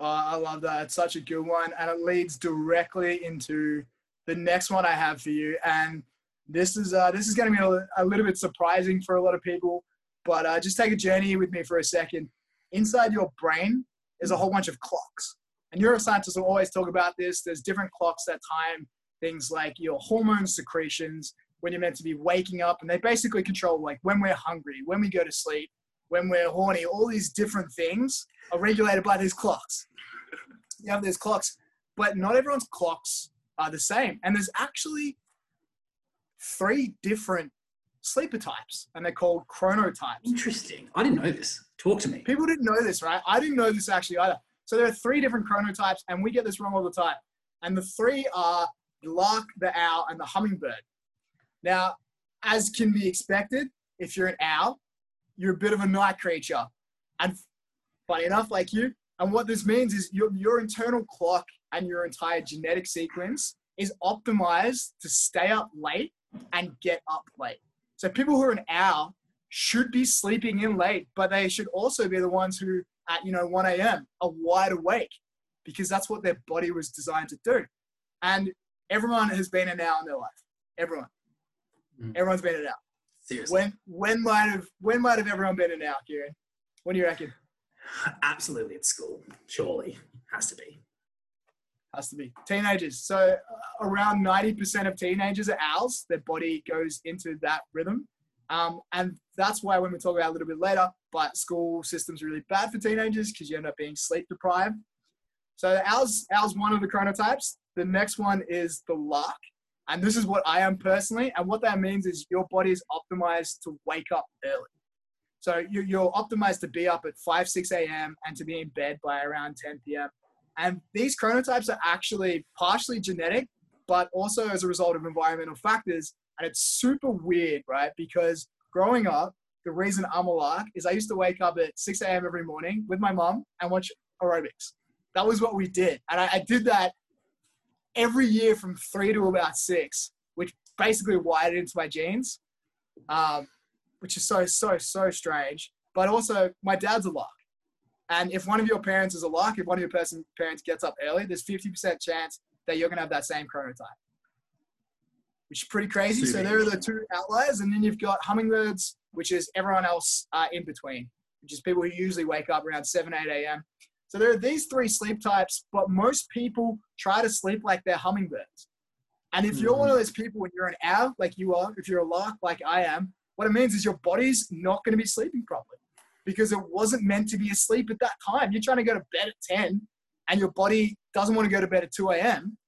Oh, I love that. It's such a good one. And it leads directly into the next one I have for you. And this is uh, this is going to be a, a little bit surprising for a lot of people, but uh, just take a journey with me for a second. Inside your brain is a whole bunch of clocks. And neuroscientists will always talk about this. There's different clocks that time things like your hormone secretions, when you're meant to be waking up, and they basically control like when we're hungry, when we go to sleep, when we're horny, all these different things are regulated by these clocks. You have these clocks, but not everyone's clocks are the same. And there's actually three different sleeper types, and they're called chronotypes. Interesting. I didn't know this. Talk to me. People didn't know this, right? I didn't know this actually either. So there are three different chronotypes, and we get this wrong all the time. And the three are the lark, the owl, and the hummingbird. Now, as can be expected, if you're an owl, you're a bit of a night creature. And funny enough, like you, and what this means is your, your internal clock and your entire genetic sequence is optimized to stay up late and get up late. So people who are an owl should be sleeping in late, but they should also be the ones who at you know 1 a.m. are wide awake because that's what their body was designed to do. And everyone has been an owl in their life. Everyone. Mm. Everyone's been an owl. Seriously. When when might have when might have everyone been an owl, Kieran? What do you reckon? Absolutely at school, surely. Has to be. Has to be. Teenagers. So uh, around 90% of teenagers are owls. Their body goes into that rhythm. Um, and that's why when we talk about a little bit later, but school system's really bad for teenagers because you end up being sleep deprived. So owls, owls one of the chronotypes. The next one is the lark. And this is what I am personally. And what that means is your body is optimized to wake up early. So you're optimized to be up at 5, 6 a.m. and to be in bed by around 10 p.m. And these chronotypes are actually partially genetic, but also as a result of environmental factors. And it's super weird, right? Because growing up, the reason I'm a lark is I used to wake up at 6 a.m. every morning with my mom and watch aerobics. That was what we did. And I, I did that every year from three to about six, which basically wired into my genes. Um, which is so, so, so strange. But also, my dad's a lark. And if one of your parents is a lark, if one of your person, parents gets up early, there's 50% chance that you're going to have that same chronotype, which is pretty crazy. So there are the two outliers. And then you've got hummingbirds, which is everyone else uh, in between, which is people who usually wake up around 7, 8 a.m. So there are these three sleep types, but most people try to sleep like they're hummingbirds. And if you're one of hmm. those people when you're an owl, like you are, if you're a lark like I am, what it means is your body's not going to be sleeping properly because it wasn't meant to be asleep at that time. You're trying to go to bed at 10 and your body doesn't want to go to bed at 2 a.m.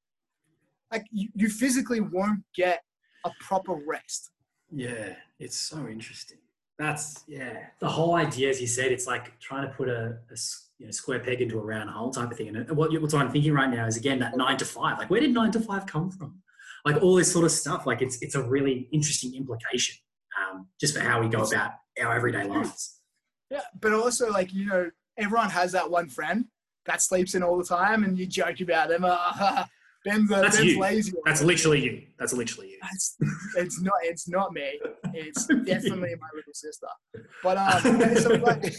Like you, you physically won't get a proper rest. Yeah, it's so interesting. That's yeah. The whole idea, as you said, it's like trying to put a, a you know, square peg into a round hole type of thing. And what, what I'm thinking right now is again that nine to five. Like, where did nine to five come from? Like all this sort of stuff. Like it's it's a really interesting implication um, just for how we go about our everyday lives. Yeah, but also like you know, everyone has that one friend that sleeps in all the time, and you joke about them. Ben's, uh, That's Ben's you. lazy. That's literally you. That's literally you. It's, it's not. It's not me. It's definitely my little sister. But um, so like,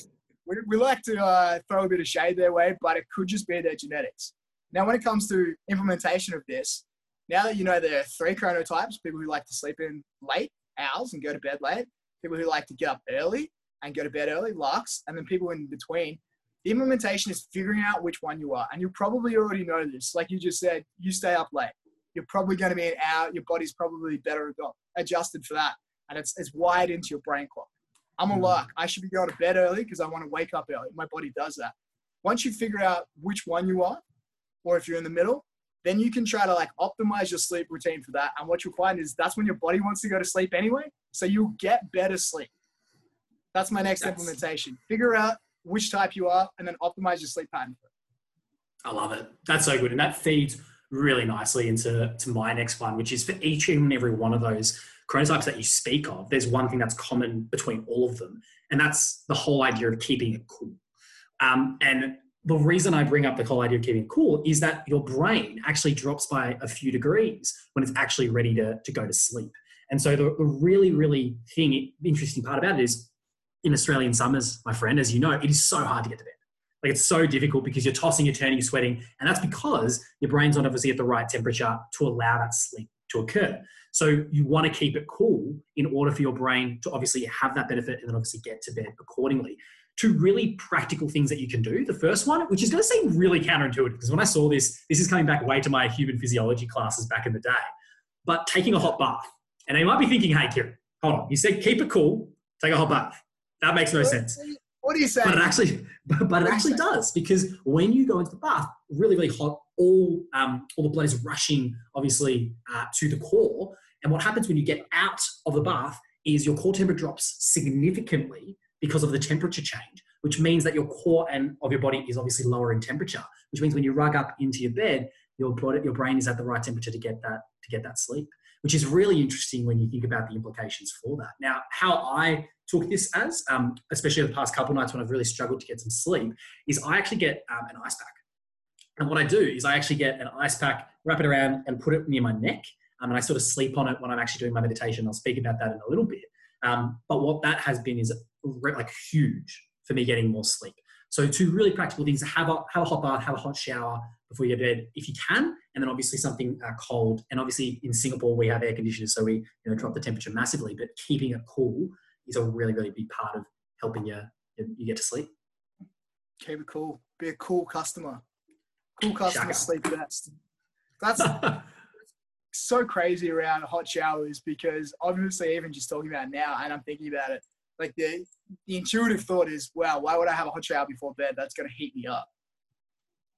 we, we like to uh, throw a bit of shade their way, but it could just be their genetics. Now, when it comes to implementation of this, now that you know there are three chronotypes, people who like to sleep in late hours and go to bed late, people who like to get up early and go to bed early, larks, and then people in between. The implementation is figuring out which one you are. And you probably already know this. Like you just said, you stay up late. You're probably going to be an hour. Your body's probably better adjusted for that. And it's, it's wired into your brain clock. I'm a hmm. lark. I should be going to bed early because I want to wake up early. My body does that. Once you figure out which one you are, or if you're in the middle, then you can try to like optimize your sleep routine for that. And what you'll find is that's when your body wants to go to sleep anyway. So you'll get better sleep. That's my next that's, implementation. Figure out which type you are and then optimize your sleep pattern. I love it. That's so good. And that feeds really nicely into to my next one, which is for each and every one of those chronotypes that you speak of, there's one thing that's common between all of them. And that's the whole idea of keeping it cool. Um, and the reason I bring up the whole idea of keeping it cool is that your brain actually drops by a few degrees when it's actually ready to, to go to sleep. And so the, the really, really thing, interesting part about it is in Australian summers, my friend, as you know, it is so hard to get to bed. Like it's so difficult because you're tossing, you're turning, you're sweating. And that's because your brain's not obviously at the right temperature to allow that sleep to occur. So you want to keep it cool in order for your brain to obviously have that benefit and then obviously get to bed accordingly two really practical things that you can do. The first one, which is going to seem really counterintuitive, because when I saw this, this is coming back way to my human physiology classes back in the day, but taking a hot bath. And you might be thinking, hey, Kieran, hold on. You said keep it cool, take a hot bath. That makes no sense. What are you saying? But it actually, but it actually does because when you go into the bath, really, really hot, all um, all the blood is rushing, obviously, uh, to the core. And what happens when you get out of the bath is your core temperature drops significantly because of the temperature change, which means that your core and of your body is obviously lower in temperature, which means when you rug up into your bed, your body, your brain is at the right temperature to get that to get that sleep, which is really interesting when you think about the implications for that. Now, how I took this as, um, especially the past couple nights when I've really struggled to get some sleep, is I actually get um, an ice pack. And what I do is I actually get an ice pack, wrap it around, and put it near my neck. Um, and I sort of sleep on it when I'm actually doing my meditation. I'll speak about that in a little bit. Um, but what that has been is like huge for me getting more sleep. So two really practical things: have a have a hot bath, have a hot shower before you go to bed if you can, and then obviously something uh, cold. And obviously in Singapore we have air conditioners, so we you know drop the temperature massively. But keeping it cool is a really really big part of helping you you get to sleep. Keep it cool. Be a cool customer. Cool customer sleep best. That's so crazy around hot showers because obviously even just talking about now and I'm thinking about it, like the the intuitive thought is, wow, why would I have a hot shower before bed? That's gonna heat me up.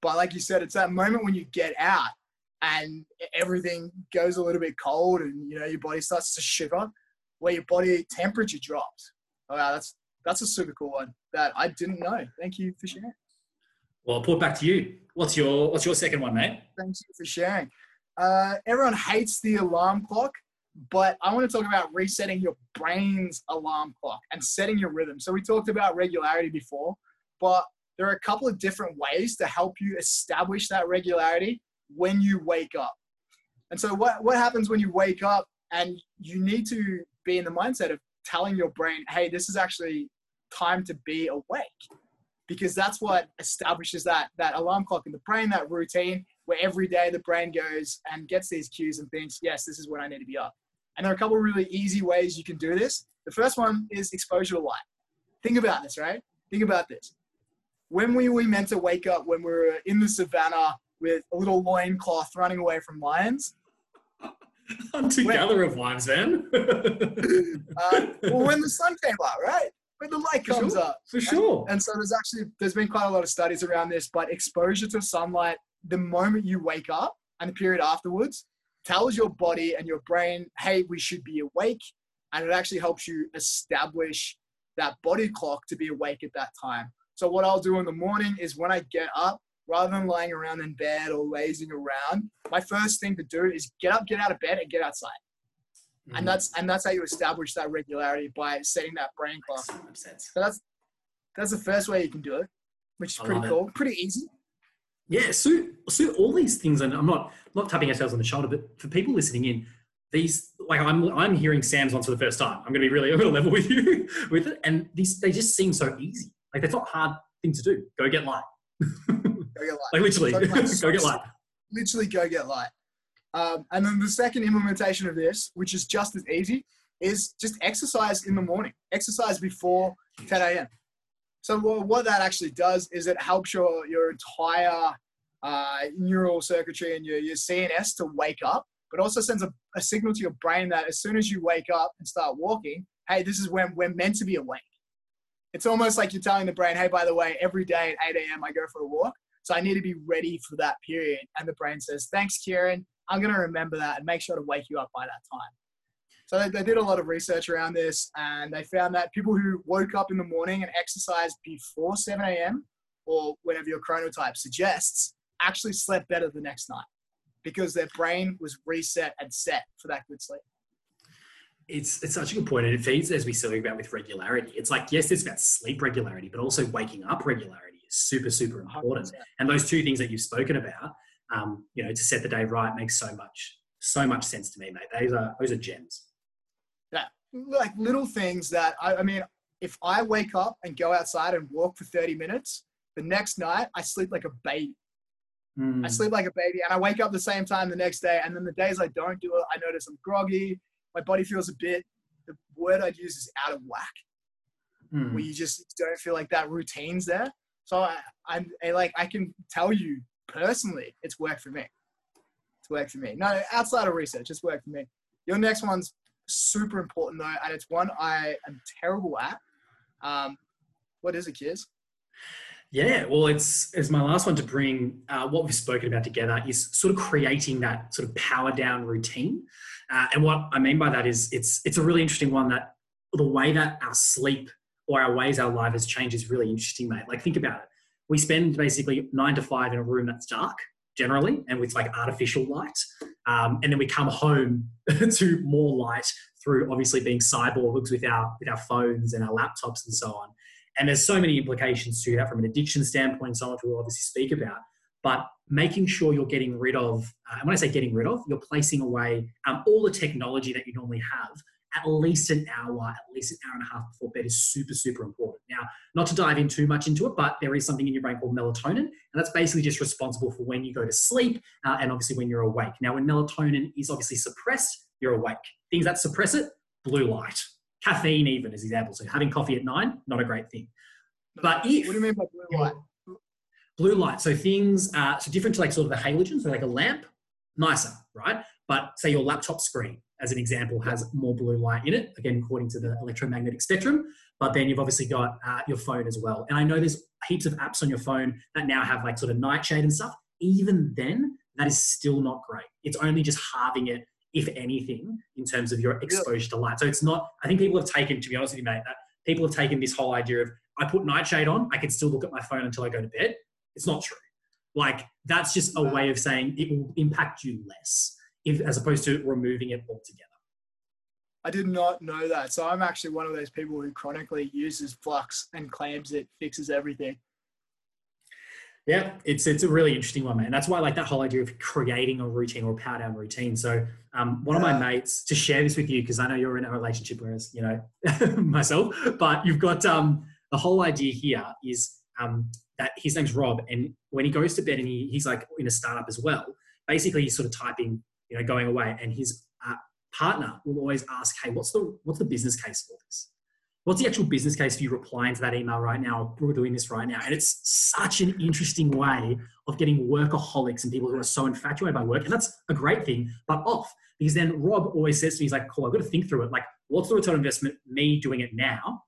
But like you said, it's that moment when you get out and everything goes a little bit cold and you know your body starts to shiver, where your body temperature drops. Oh, wow, that's that's a super cool one that I didn't know. Thank you for sharing. well, I'll put it back to you. What's your What's your second one, mate? Thank you for sharing. Uh, everyone hates the alarm clock, but I want to talk about resetting your brain's alarm clock and setting your rhythm. So we talked about regularity before, but there are a couple of different ways to help you establish that regularity when you wake up. And so what, what happens when you wake up and you need to be in the mindset of telling your brain, hey, this is actually time to be awake. Because that's what establishes that that alarm clock in the brain, that routine, where every day the brain goes and gets these cues and thinks, yes, this is when I need to be up. And there are a couple of really easy ways you can do this. The first one is exposure to light. Think about this, right? Think about this. When were we were meant to wake up when we were in the savannah with a little loincloth running away from lions, Hunter gatherer of lions, then. uh, well, when the sun came up, right? When the light comes sure. up. For sure. And so there's actually there's been quite a lot of studies around this, but exposure to sunlight the moment you wake up and the period afterwards tells your body and your brain, hey, we should be awake. And it actually helps you establish that body clock to be awake at that time. So what I'll do in the morning is when I get up, rather than lying around in bed or lazing around, my first thing to do is get up, get out of bed, and get outside. Mm. And that's and that's how you establish that regularity by setting that brain clock. Makes so sense. So that's that's the first way you can do it, which is I pretty love it. cool, pretty easy. Yeah, so so all these things, and I'm not not tapping ourselves on the shoulder, but for people listening in, these like I'm I'm hearing Sam's ones for the first time. I'm going to be really I'm going to level with you with it, and these they just seem so easy. Like it's not hard thing to do. Go get light. Go get light. Like literally, So, like, go get light. Literally go get light. Um, and then the second implementation of this, which is just as easy, is just exercise in the morning. Exercise before 10 a.m. So what that actually does is it helps your your entire uh, neural circuitry and your, your CNS to wake up, but also sends a, a signal to your brain that as soon as you wake up and start walking, hey, this is when we're meant to be awake. It's almost like you're telling the brain, hey, by the way, every day at 8 a.m. I go for a walk. So I need to be ready for that period. And the brain says, thanks, Kieran. I'm going to remember that and make sure to wake you up by that time. So they, they did a lot of research around this and they found that people who woke up in the morning and exercised before 7 a.m. or whenever your chronotype suggests actually slept better the next night because their brain was reset and set for that good sleep. It's it's such a good point, and it feeds as we spoke about with regularity. It's like yes, it's about sleep regularity, but also waking up regularity is super super important. 100%. And those two things that you've spoken about, um, you know, to set the day right makes so much so much sense to me, mate. Those are those are gems. Like little things that I, I mean, if I wake up and go outside and walk for 30 minutes, the next night I sleep like a baby. Mm. I sleep like a baby and I wake up the same time the next day. And then the days I don't do it, I notice I'm groggy. My body feels a bit, the word I'd use is out of whack, Mm. where you just don't feel like that routine's there. So I, I'm I, like, I can tell you personally, it's worked for me. It's worked for me. No, outside of research, it's worked for me. Your next one's super important though, and it's one I am terrible at. Um, what is it, kids? Yeah, well, it's it's my last one to bring uh, what we've spoken about together is sort of creating that sort of power down routine. Uh, and what I mean by that is it's it's a really interesting one that the way that our sleep or our ways our life has changed is really interesting, mate. Like think about it. We spend basically nine to five in a room that's dark generally and with like artificial light, um, and then we come home to more light through obviously being cyborgs with our with our phones and our laptops and so on. And there's so many implications to that from an addiction standpoint, so on, which we'll obviously speak about. But making sure you're getting rid of, uh, and when I say getting rid of, you're placing away um, all the technology that you normally have at least an hour, at least an hour and a half before bed is super, super important. Now, not to dive in too much into it, but there is something in your brain called melatonin, and that's basically just responsible for when you go to sleep uh, and obviously when you're awake. Now, when melatonin is obviously suppressed, you're awake. Things that suppress it, blue light, caffeine, even as example. So having coffee at nine, not a great thing. But if What do you mean by blue light? blue light, so things uh, so different to like sort of the halogen, so like a lamp, nicer, right? But say your laptop screen, as an example, has more blue light in it, again according to the electromagnetic spectrum. But then you've obviously got uh, your phone as well. And I know there's heaps of apps on your phone that now have like sort of nightshade and stuff. Even then, that is still not great. It's only just halving it, if anything, in terms of your exposure to light. So it's not. I think people have taken, to be honest with you, mate, that people have taken this whole idea of I put nightshade on, I can still look at my phone until I go to bed. It's not true. Like that's just a way of saying it will impact you less, if, as opposed to removing it altogether. I did not know that. So I'm actually one of those people who chronically uses flux and claims it fixes everything. Yeah, it's it's a really interesting one, man. That's why I like that whole idea of creating a routine or a power down routine. So um, one of my mates to share this with you because I know you're in a relationship, whereas you know myself. But you've got um, the whole idea here is um, that his name's Rob, and when he goes to bed and he, he's like in a startup as well. Basically, he's sort of typing, you know, going away, and his uh, partner will always ask, "Hey, what's the what's the business case for this?" What's the actual business case for you replying to that email right now? We're doing this right now. And it's such an interesting way of getting workaholics and people who are so infatuated by work. And that's a great thing, but off. Because then Rob always says to me, he's like, cool, I've got to think through it. Like, what's the return on investment, me doing it now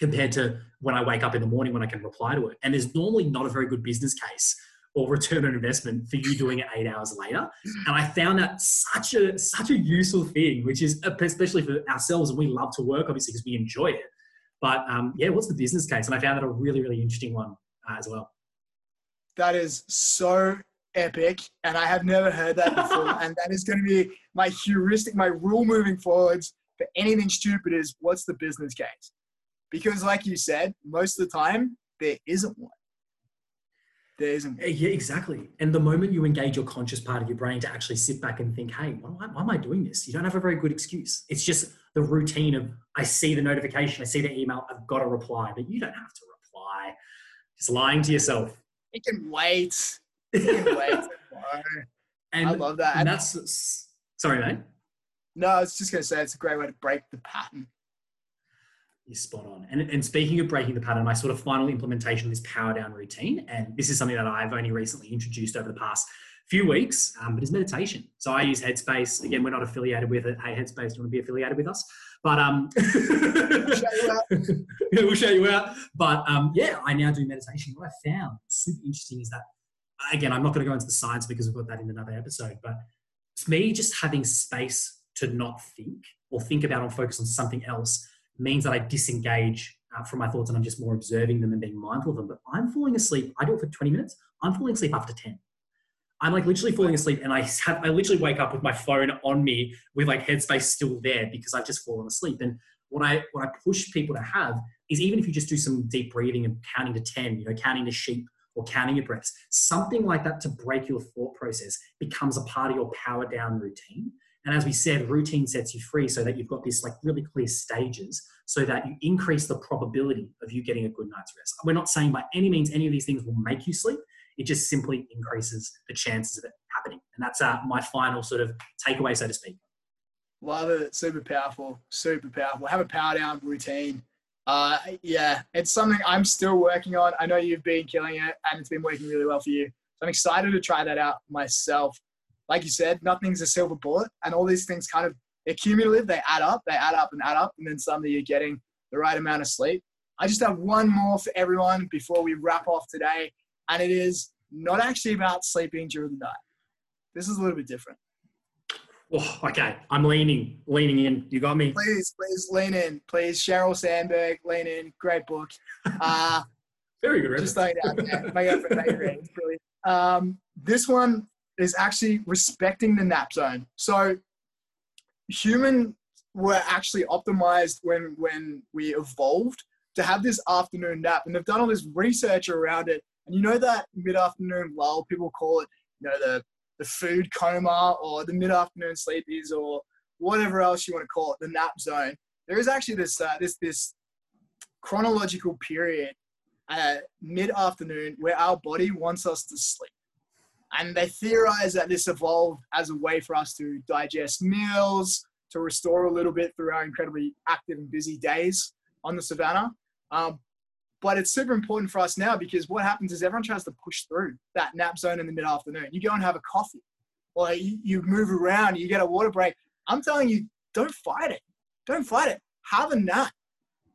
compared to when I wake up in the morning when I can reply to it? And there's normally not a very good business case or return on investment for you doing it eight hours later. And I found that such a such a useful thing, which is especially for ourselves, and we love to work obviously because we enjoy it. But um, yeah, what's the business case? And I found that a really really interesting one uh, as well. That is so epic, and I have never heard that before. and that is going to be my heuristic, my rule moving forwards for anything stupid is what's the business case? Because, like you said, most of the time there isn't one. There isn't. Yeah, Yeah, exactly. And the moment you engage your conscious part of your brain to actually sit back and think, hey, why, why am I doing this? You don't have a very good excuse. It's just the routine of I see the notification, I see the email, I've got to reply, but you don't have to reply. Just lying to yourself. It can wait. It can wait. And, I love that. and that's sorry, mate. No, I was just going to say it's a great way to break the pattern. You're spot on. And, and speaking of breaking the pattern, my sort of final implementation of this power down routine, and this is something that I've only recently introduced over the past few weeks, um, but is meditation. So I use Headspace. Again, we're not affiliated with it. Hey, Headspace, do you want to be affiliated with us? But um, Shout you out. yeah, we'll show you out. But um, yeah, I now do meditation. What I found super interesting is that, again, I'm not going to go into the science because we've got that in another episode, but it's me just having space to not think or think about or focus on something else means that I disengage uh, from my thoughts and I'm just more observing them and being mindful of them. But I'm falling asleep. I do it for 20 minutes. I'm falling asleep after 10. I'm like literally falling asleep and I have, I literally wake up with my phone on me with like headspace still there because I've just fallen asleep. And what I, what I push people to have is even if you just do some deep breathing and counting to 10, you know, counting to sheep or counting your breaths, something like that to break your thought process becomes a part of your power down routine. And as we said, routine sets you free so that you've got this like really clear stages so that you increase the probability of you getting a good night's rest. We're not saying by any means any of these things will make you sleep. It just simply increases the chances of it happening. And that's uh, my final sort of takeaway, so to speak. Love it. Super powerful. Super powerful. Have a power down routine. Uh, yeah, it's something I'm still working on. I know you've been killing it and it's been working really well for you. So I'm excited to try that out myself. Like you said, nothing's a silver bullet, and all these things kind of they're. They add up. They add up and add up, and then suddenly you're getting the right amount of sleep. I just have one more for everyone before we wrap off today, and it is not actually about sleeping during the night. This is a little bit different. Oh, okay, I'm leaning, leaning in. You got me. please, please lean in. Please, Sheryl Sandberg, lean in. Great book. Uh, Very good. just throwing it out there. My girlfriend. Brilliant. Um, this one is actually respecting the nap zone. So, human were actually optimized when when we evolved to have this afternoon nap, and they've done all this research around it. And you know that mid-afternoon lull, people call it, you know, the the food coma or the mid-afternoon sleepies or whatever else you want to call it, the nap zone. There is actually this uh, this this chronological period at mid-afternoon where our body wants us to sleep. And they theorize that this evolved as a way for us to digest meals, to restore a little bit through our incredibly active and busy days on the savannah. Um, but it's super important for us now because what happens is everyone tries to push through that nap zone in the mid afternoon. You go and have a coffee, or you, you move around, you get a water break. I'm telling you, don't fight it. Don't fight it. Have a nap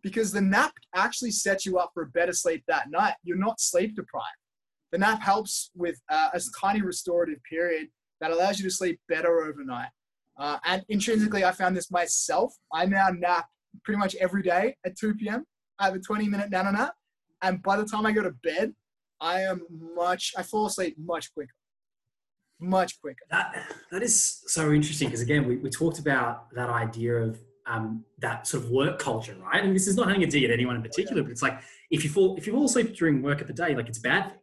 because the nap actually sets you up for a better sleep that night. You're not sleep deprived. The nap helps with uh, a tiny restorative period that allows you to sleep better overnight. Uh, and intrinsically, I found this myself. I now nap pretty much every day at 2 p.m. I have a 20 minute nano nap. And by the time I go to bed, I am much, I fall asleep much quicker. Much quicker. That, that is so interesting because, again, we, we talked about that idea of um, that sort of work culture, right? And this is not having a dig at anyone in particular, but it's like if you fall if you fall asleep during work at the day, like it's bad thing,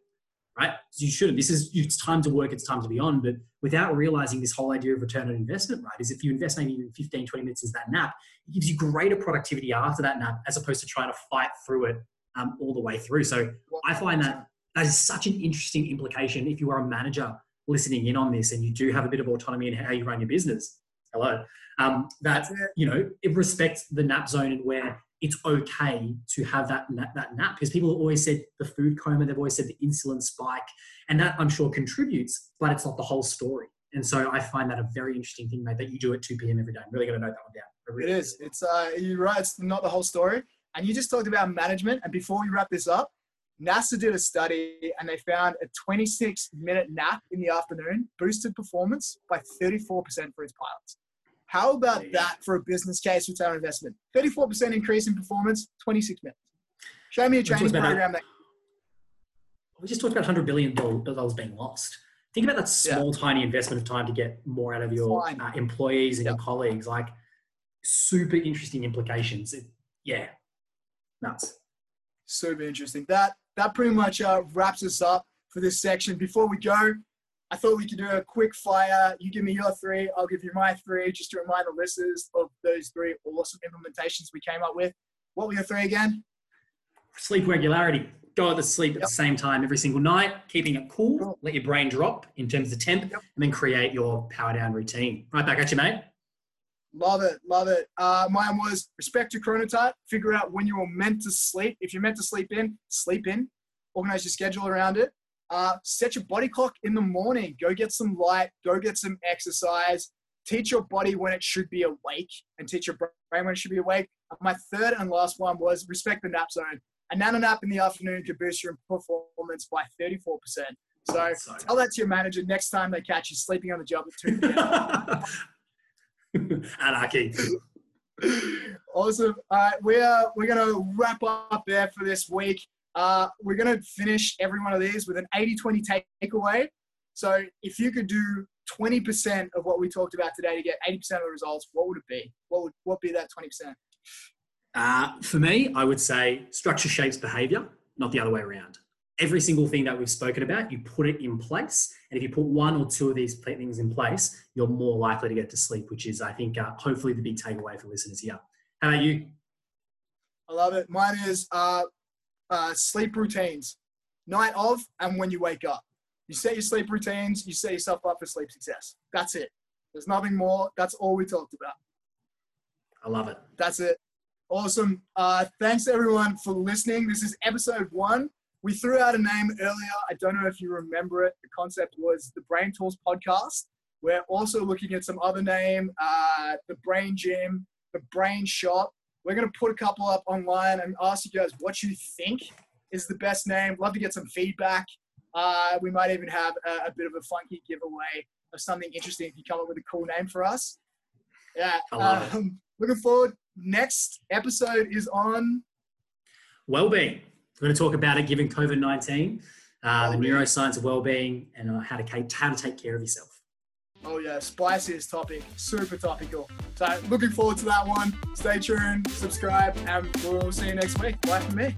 right? You shouldn't. This is it's time to work, it's time to be on. But without realizing this whole idea of return on investment, right? Is if you invest maybe even 15, 20 minutes into that nap, it gives you greater productivity after that nap as opposed to trying to fight through it um, all the way through. So I find that that is such an interesting implication if you are a manager listening in on this and you do have a bit of autonomy in how you run your business. Hello um, that you know it respects the nap zone and where it's okay to have that nap, that nap because people have always said the food coma they've always said the insulin spike and that i'm sure contributes but it's not the whole story. And so i find that a very interesting thing mate that you do at 2 p.m every day. I'm really going to note that one down. Really it is. It's uh, you're right it's not the whole story. And you just talked about management and before we wrap this up NASA did a study and they found a 26 minute nap in the afternoon boosted performance by 34% for its pilots. How about that for a business case return on investment? 34% increase in performance, 26 minutes. Show me a training program that. We just talked about $100 billion being lost. Think about that small, yeah. tiny investment of time to get more out of your uh, employees and yep. your colleagues. Like, super interesting implications. It, yeah, nuts. Super interesting. That that pretty much uh, wraps us up for this section. Before we go, I thought we could do a quick fire. You give me your three, I'll give you my three, just to remind the listeners of those three awesome implementations we came up with. What were your three again? Sleep regularity. Go to sleep at yep. the same time every single night, keeping it cool, cool. let your brain drop in terms of temp, yep. and then create your power down routine. Right back at you, mate. Love it, love it. Uh, mine was respect your chronotype. Figure out when you are meant to sleep. If you're meant to sleep in, sleep in. Organize your schedule around it. Uh, set your body clock in the morning. Go get some light. Go get some exercise. Teach your body when it should be awake and teach your brain when it should be awake. My third and last one was respect the nap zone. A nano nap in the afternoon can boost your performance by 34%. So tell that to your manager next time they catch you sleeping on the job at 2 p.m. Anarchy. awesome. All right, we are, we're going to wrap up there for this week. Uh, we're going to finish every one of these with an 80 20 takeaway. So if you could do 20% of what we talked about today to get 80% of the results, what would it be? What would what be that 20%? Uh, for me, I would say structure shapes behavior, not the other way around. Every single thing that we've spoken about, you put it in place. And if you put one or two of these things in place, you're more likely to get to sleep, which is, I think, uh, hopefully the big takeaway for listeners here. How about you? I love it. Mine is uh, uh, sleep routines, night of and when you wake up. You set your sleep routines, you set yourself up for sleep success. That's it. There's nothing more. That's all we talked about. I love it. That's it. Awesome. Uh, thanks everyone for listening. This is episode one. We threw out a name earlier. I don't know if you remember it. The concept was the Brain Tools podcast. We're also looking at some other name, uh, the Brain Gym, the Brain Shop. We're going to put a couple up online and ask you guys what you think is the best name. Love to get some feedback. Uh, we might even have a, a, bit of a funky giveaway of something interesting if you come up with a cool name for us. Yeah. Um, looking forward. Next episode is on well-being. We're going to talk about it given COVID nineteen, uh, the neuroscience of well-being, and uh, how to how to take care of yourself. Oh yeah, spiciest topic, super topical. So looking forward to that one. Stay tuned, subscribe, and we'll see you next week. Bye from me.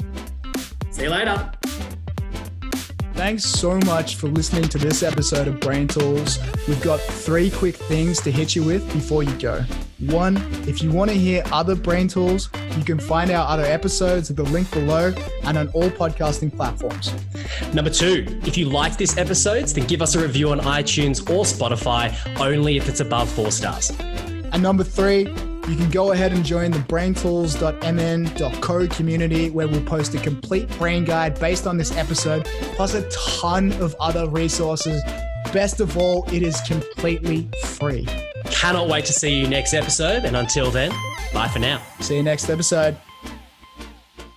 See you later. Thanks so much for listening to this episode of Brain Tools. We've got three quick things to hit you with before you go. One, if you want to hear other Brain Tools, you can find our other episodes at the link below and on all podcasting platforms. Number two, if you liked this episode, then give us a review on iTunes or Spotify, only if it's above four stars. And number three, you can go ahead and join the braintools.mn.co community where we'll post a complete brain guide based on this episode, plus a ton of other resources. Best of all, it is completely free. Cannot wait to see you next episode. And until then, bye for now. See you next episode.